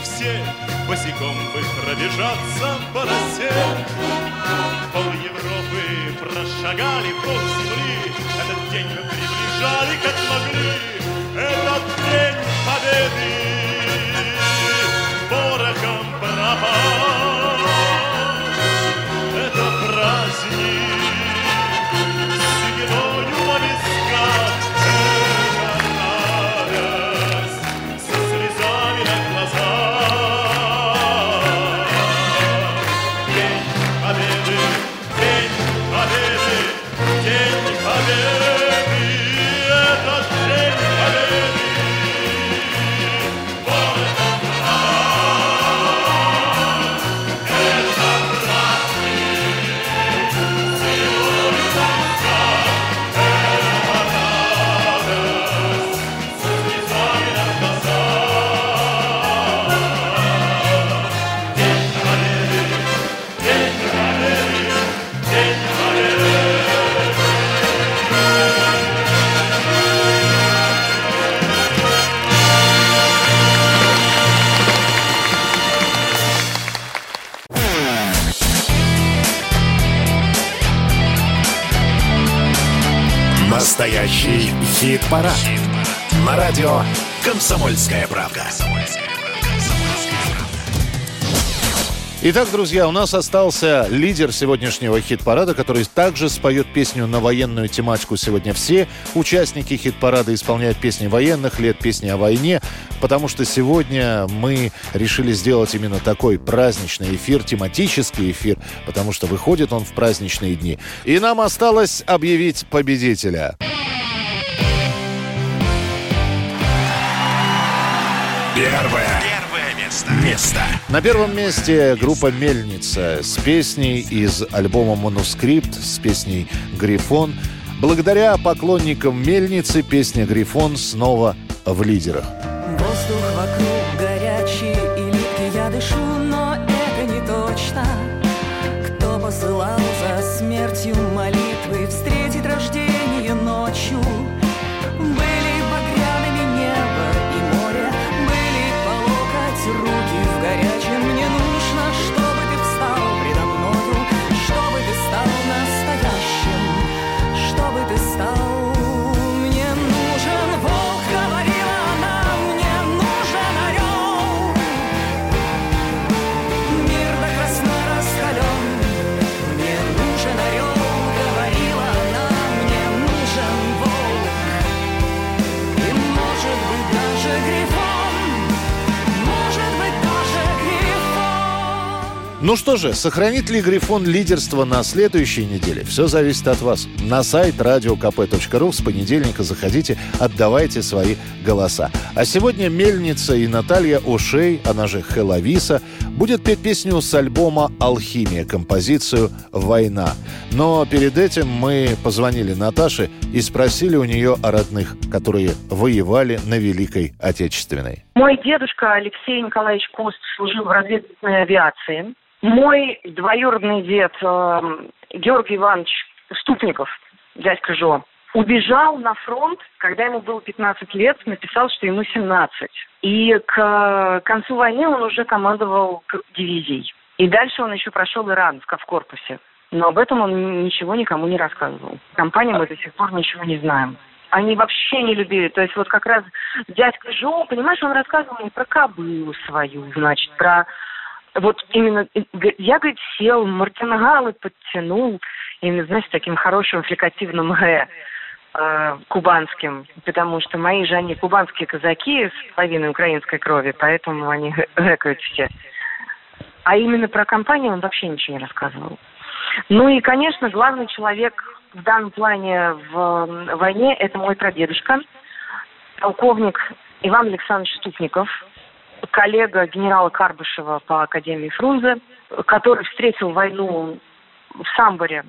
все Босиком бы пробежаться по росе. Пол Европы прошагали пол земли Этот день мы приближали, как могли. Этот день победы. Порохом пропал хит-парад. На радио «Комсомольская правда». Итак, друзья, у нас остался лидер сегодняшнего хит-парада, который также споет песню на военную тематику сегодня. Все участники хит-парада исполняют песни военных лет, песни о войне, потому что сегодня мы решили сделать именно такой праздничный эфир, тематический эфир, потому что выходит он в праздничные дни. И нам осталось объявить победителя. Первое. место. Место. На первом месте группа «Мельница» с песней из альбома «Манускрипт», с песней «Грифон». Благодаря поклонникам «Мельницы» песня «Грифон» снова в лидерах. Воздух вокруг Ну что же, сохранит ли Грифон лидерство на следующей неделе? Все зависит от вас. На сайт radiokp.ru с понедельника заходите, отдавайте свои голоса. А сегодня Мельница и Наталья Ошей, она же Хеловиса, будет петь песню с альбома «Алхимия», композицию «Война». Но перед этим мы позвонили Наташе и спросили у нее о родных, которые воевали на Великой Отечественной. Мой дедушка Алексей Николаевич Кост служил в разведывательной авиации. Мой двоюродный дед э, Георгий Иванович Ступников, дядька Жо, убежал на фронт, когда ему было 15 лет, написал, что ему 17. И к концу войны он уже командовал дивизией. И дальше он еще прошел Иран в Кавкорпусе. Но об этом он ничего никому не рассказывал. Компания мы до сих пор ничего не знаем. Они вообще не любили. То есть вот как раз дядька Жо, понимаешь, он рассказывал мне про кобылу свою, значит, про вот именно, я, говорит, сел, мартингалы подтянул, именно, знаешь, таким хорошим фрикативным э, кубанским, потому что мои же они кубанские казаки с половиной украинской крови, поэтому они гэкают все. А именно про компанию он вообще ничего не рассказывал. Ну и, конечно, главный человек в данном плане в войне – это мой прадедушка, полковник Иван Александрович Ступников, коллега генерала Карбышева по Академии Фрунзе, который встретил войну в Самборе,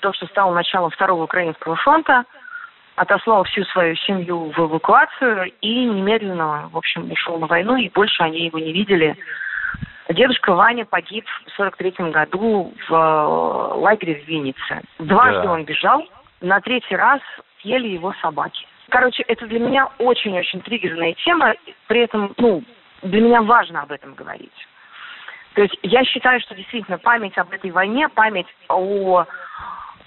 то, что стало началом Второго Украинского фронта, отослал всю свою семью в эвакуацию и немедленно, в общем, ушел на войну, и больше они его не видели. Дедушка Ваня погиб в 43 году в э, лагере в Виннице. Дважды да. он бежал, на третий раз съели его собаки. Короче, это для меня очень-очень триггерная тема, при этом, ну, для меня важно об этом говорить. То есть я считаю, что действительно память об этой войне, память о,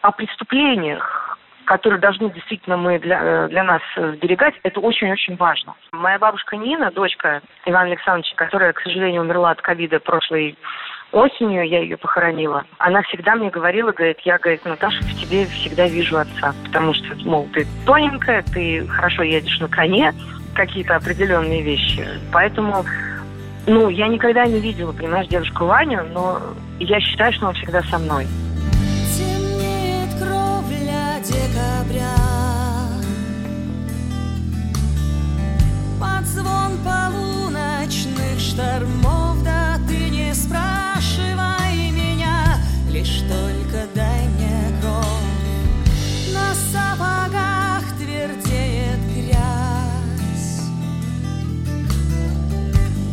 о преступлениях, которые должны действительно мы для, э, для нас э, сберегать, это очень-очень важно. Моя бабушка Нина, дочка Ивана Александровича, которая, к сожалению, умерла от ковида прошлой осенью, я ее похоронила, она всегда мне говорила, говорит, я, говорит, Наташа, в тебе всегда вижу отца, потому что, мол, ты тоненькая, ты хорошо едешь на коне, какие-то определенные вещи. Поэтому ну, я никогда не видела, понимаешь, дедушку Ваню, но я считаю, что он всегда со мной. От звон полуночных штормов Да ты не спрашивай меня Лишь только дай мне кровь На сапогах твердеет грязь.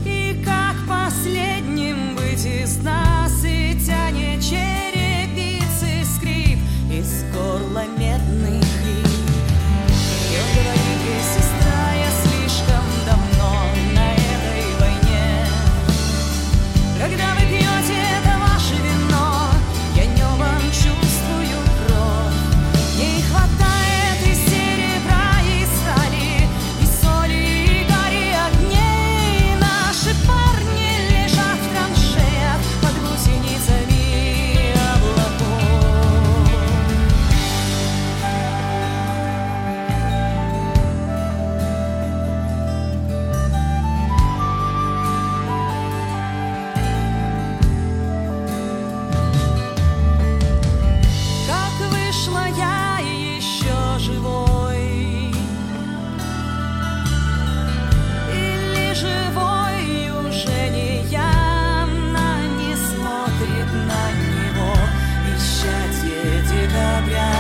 И как последним быть из нас И тянет через ciebie brak.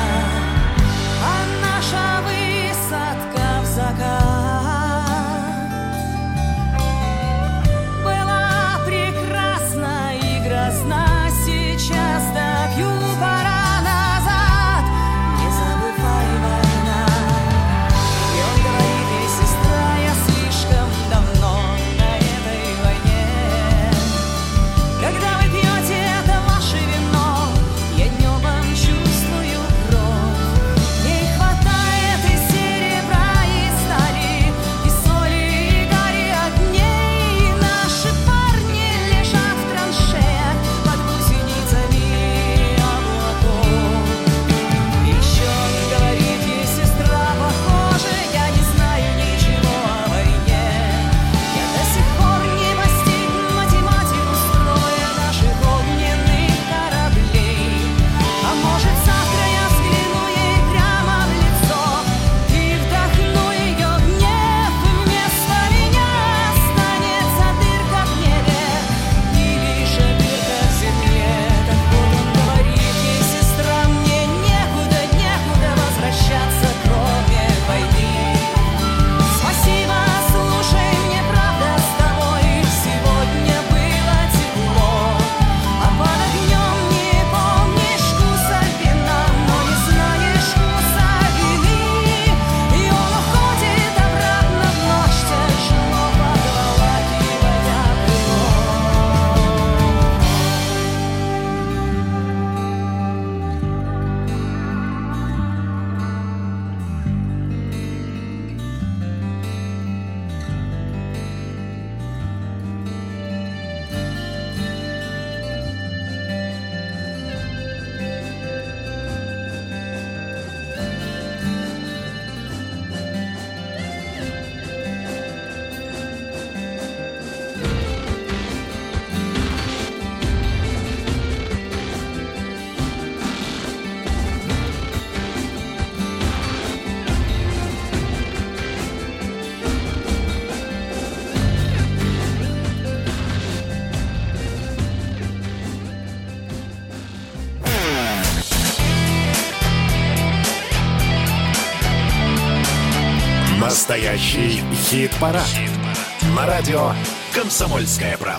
Хит-парад. Хит-парад. На радио «Комсомольская правда».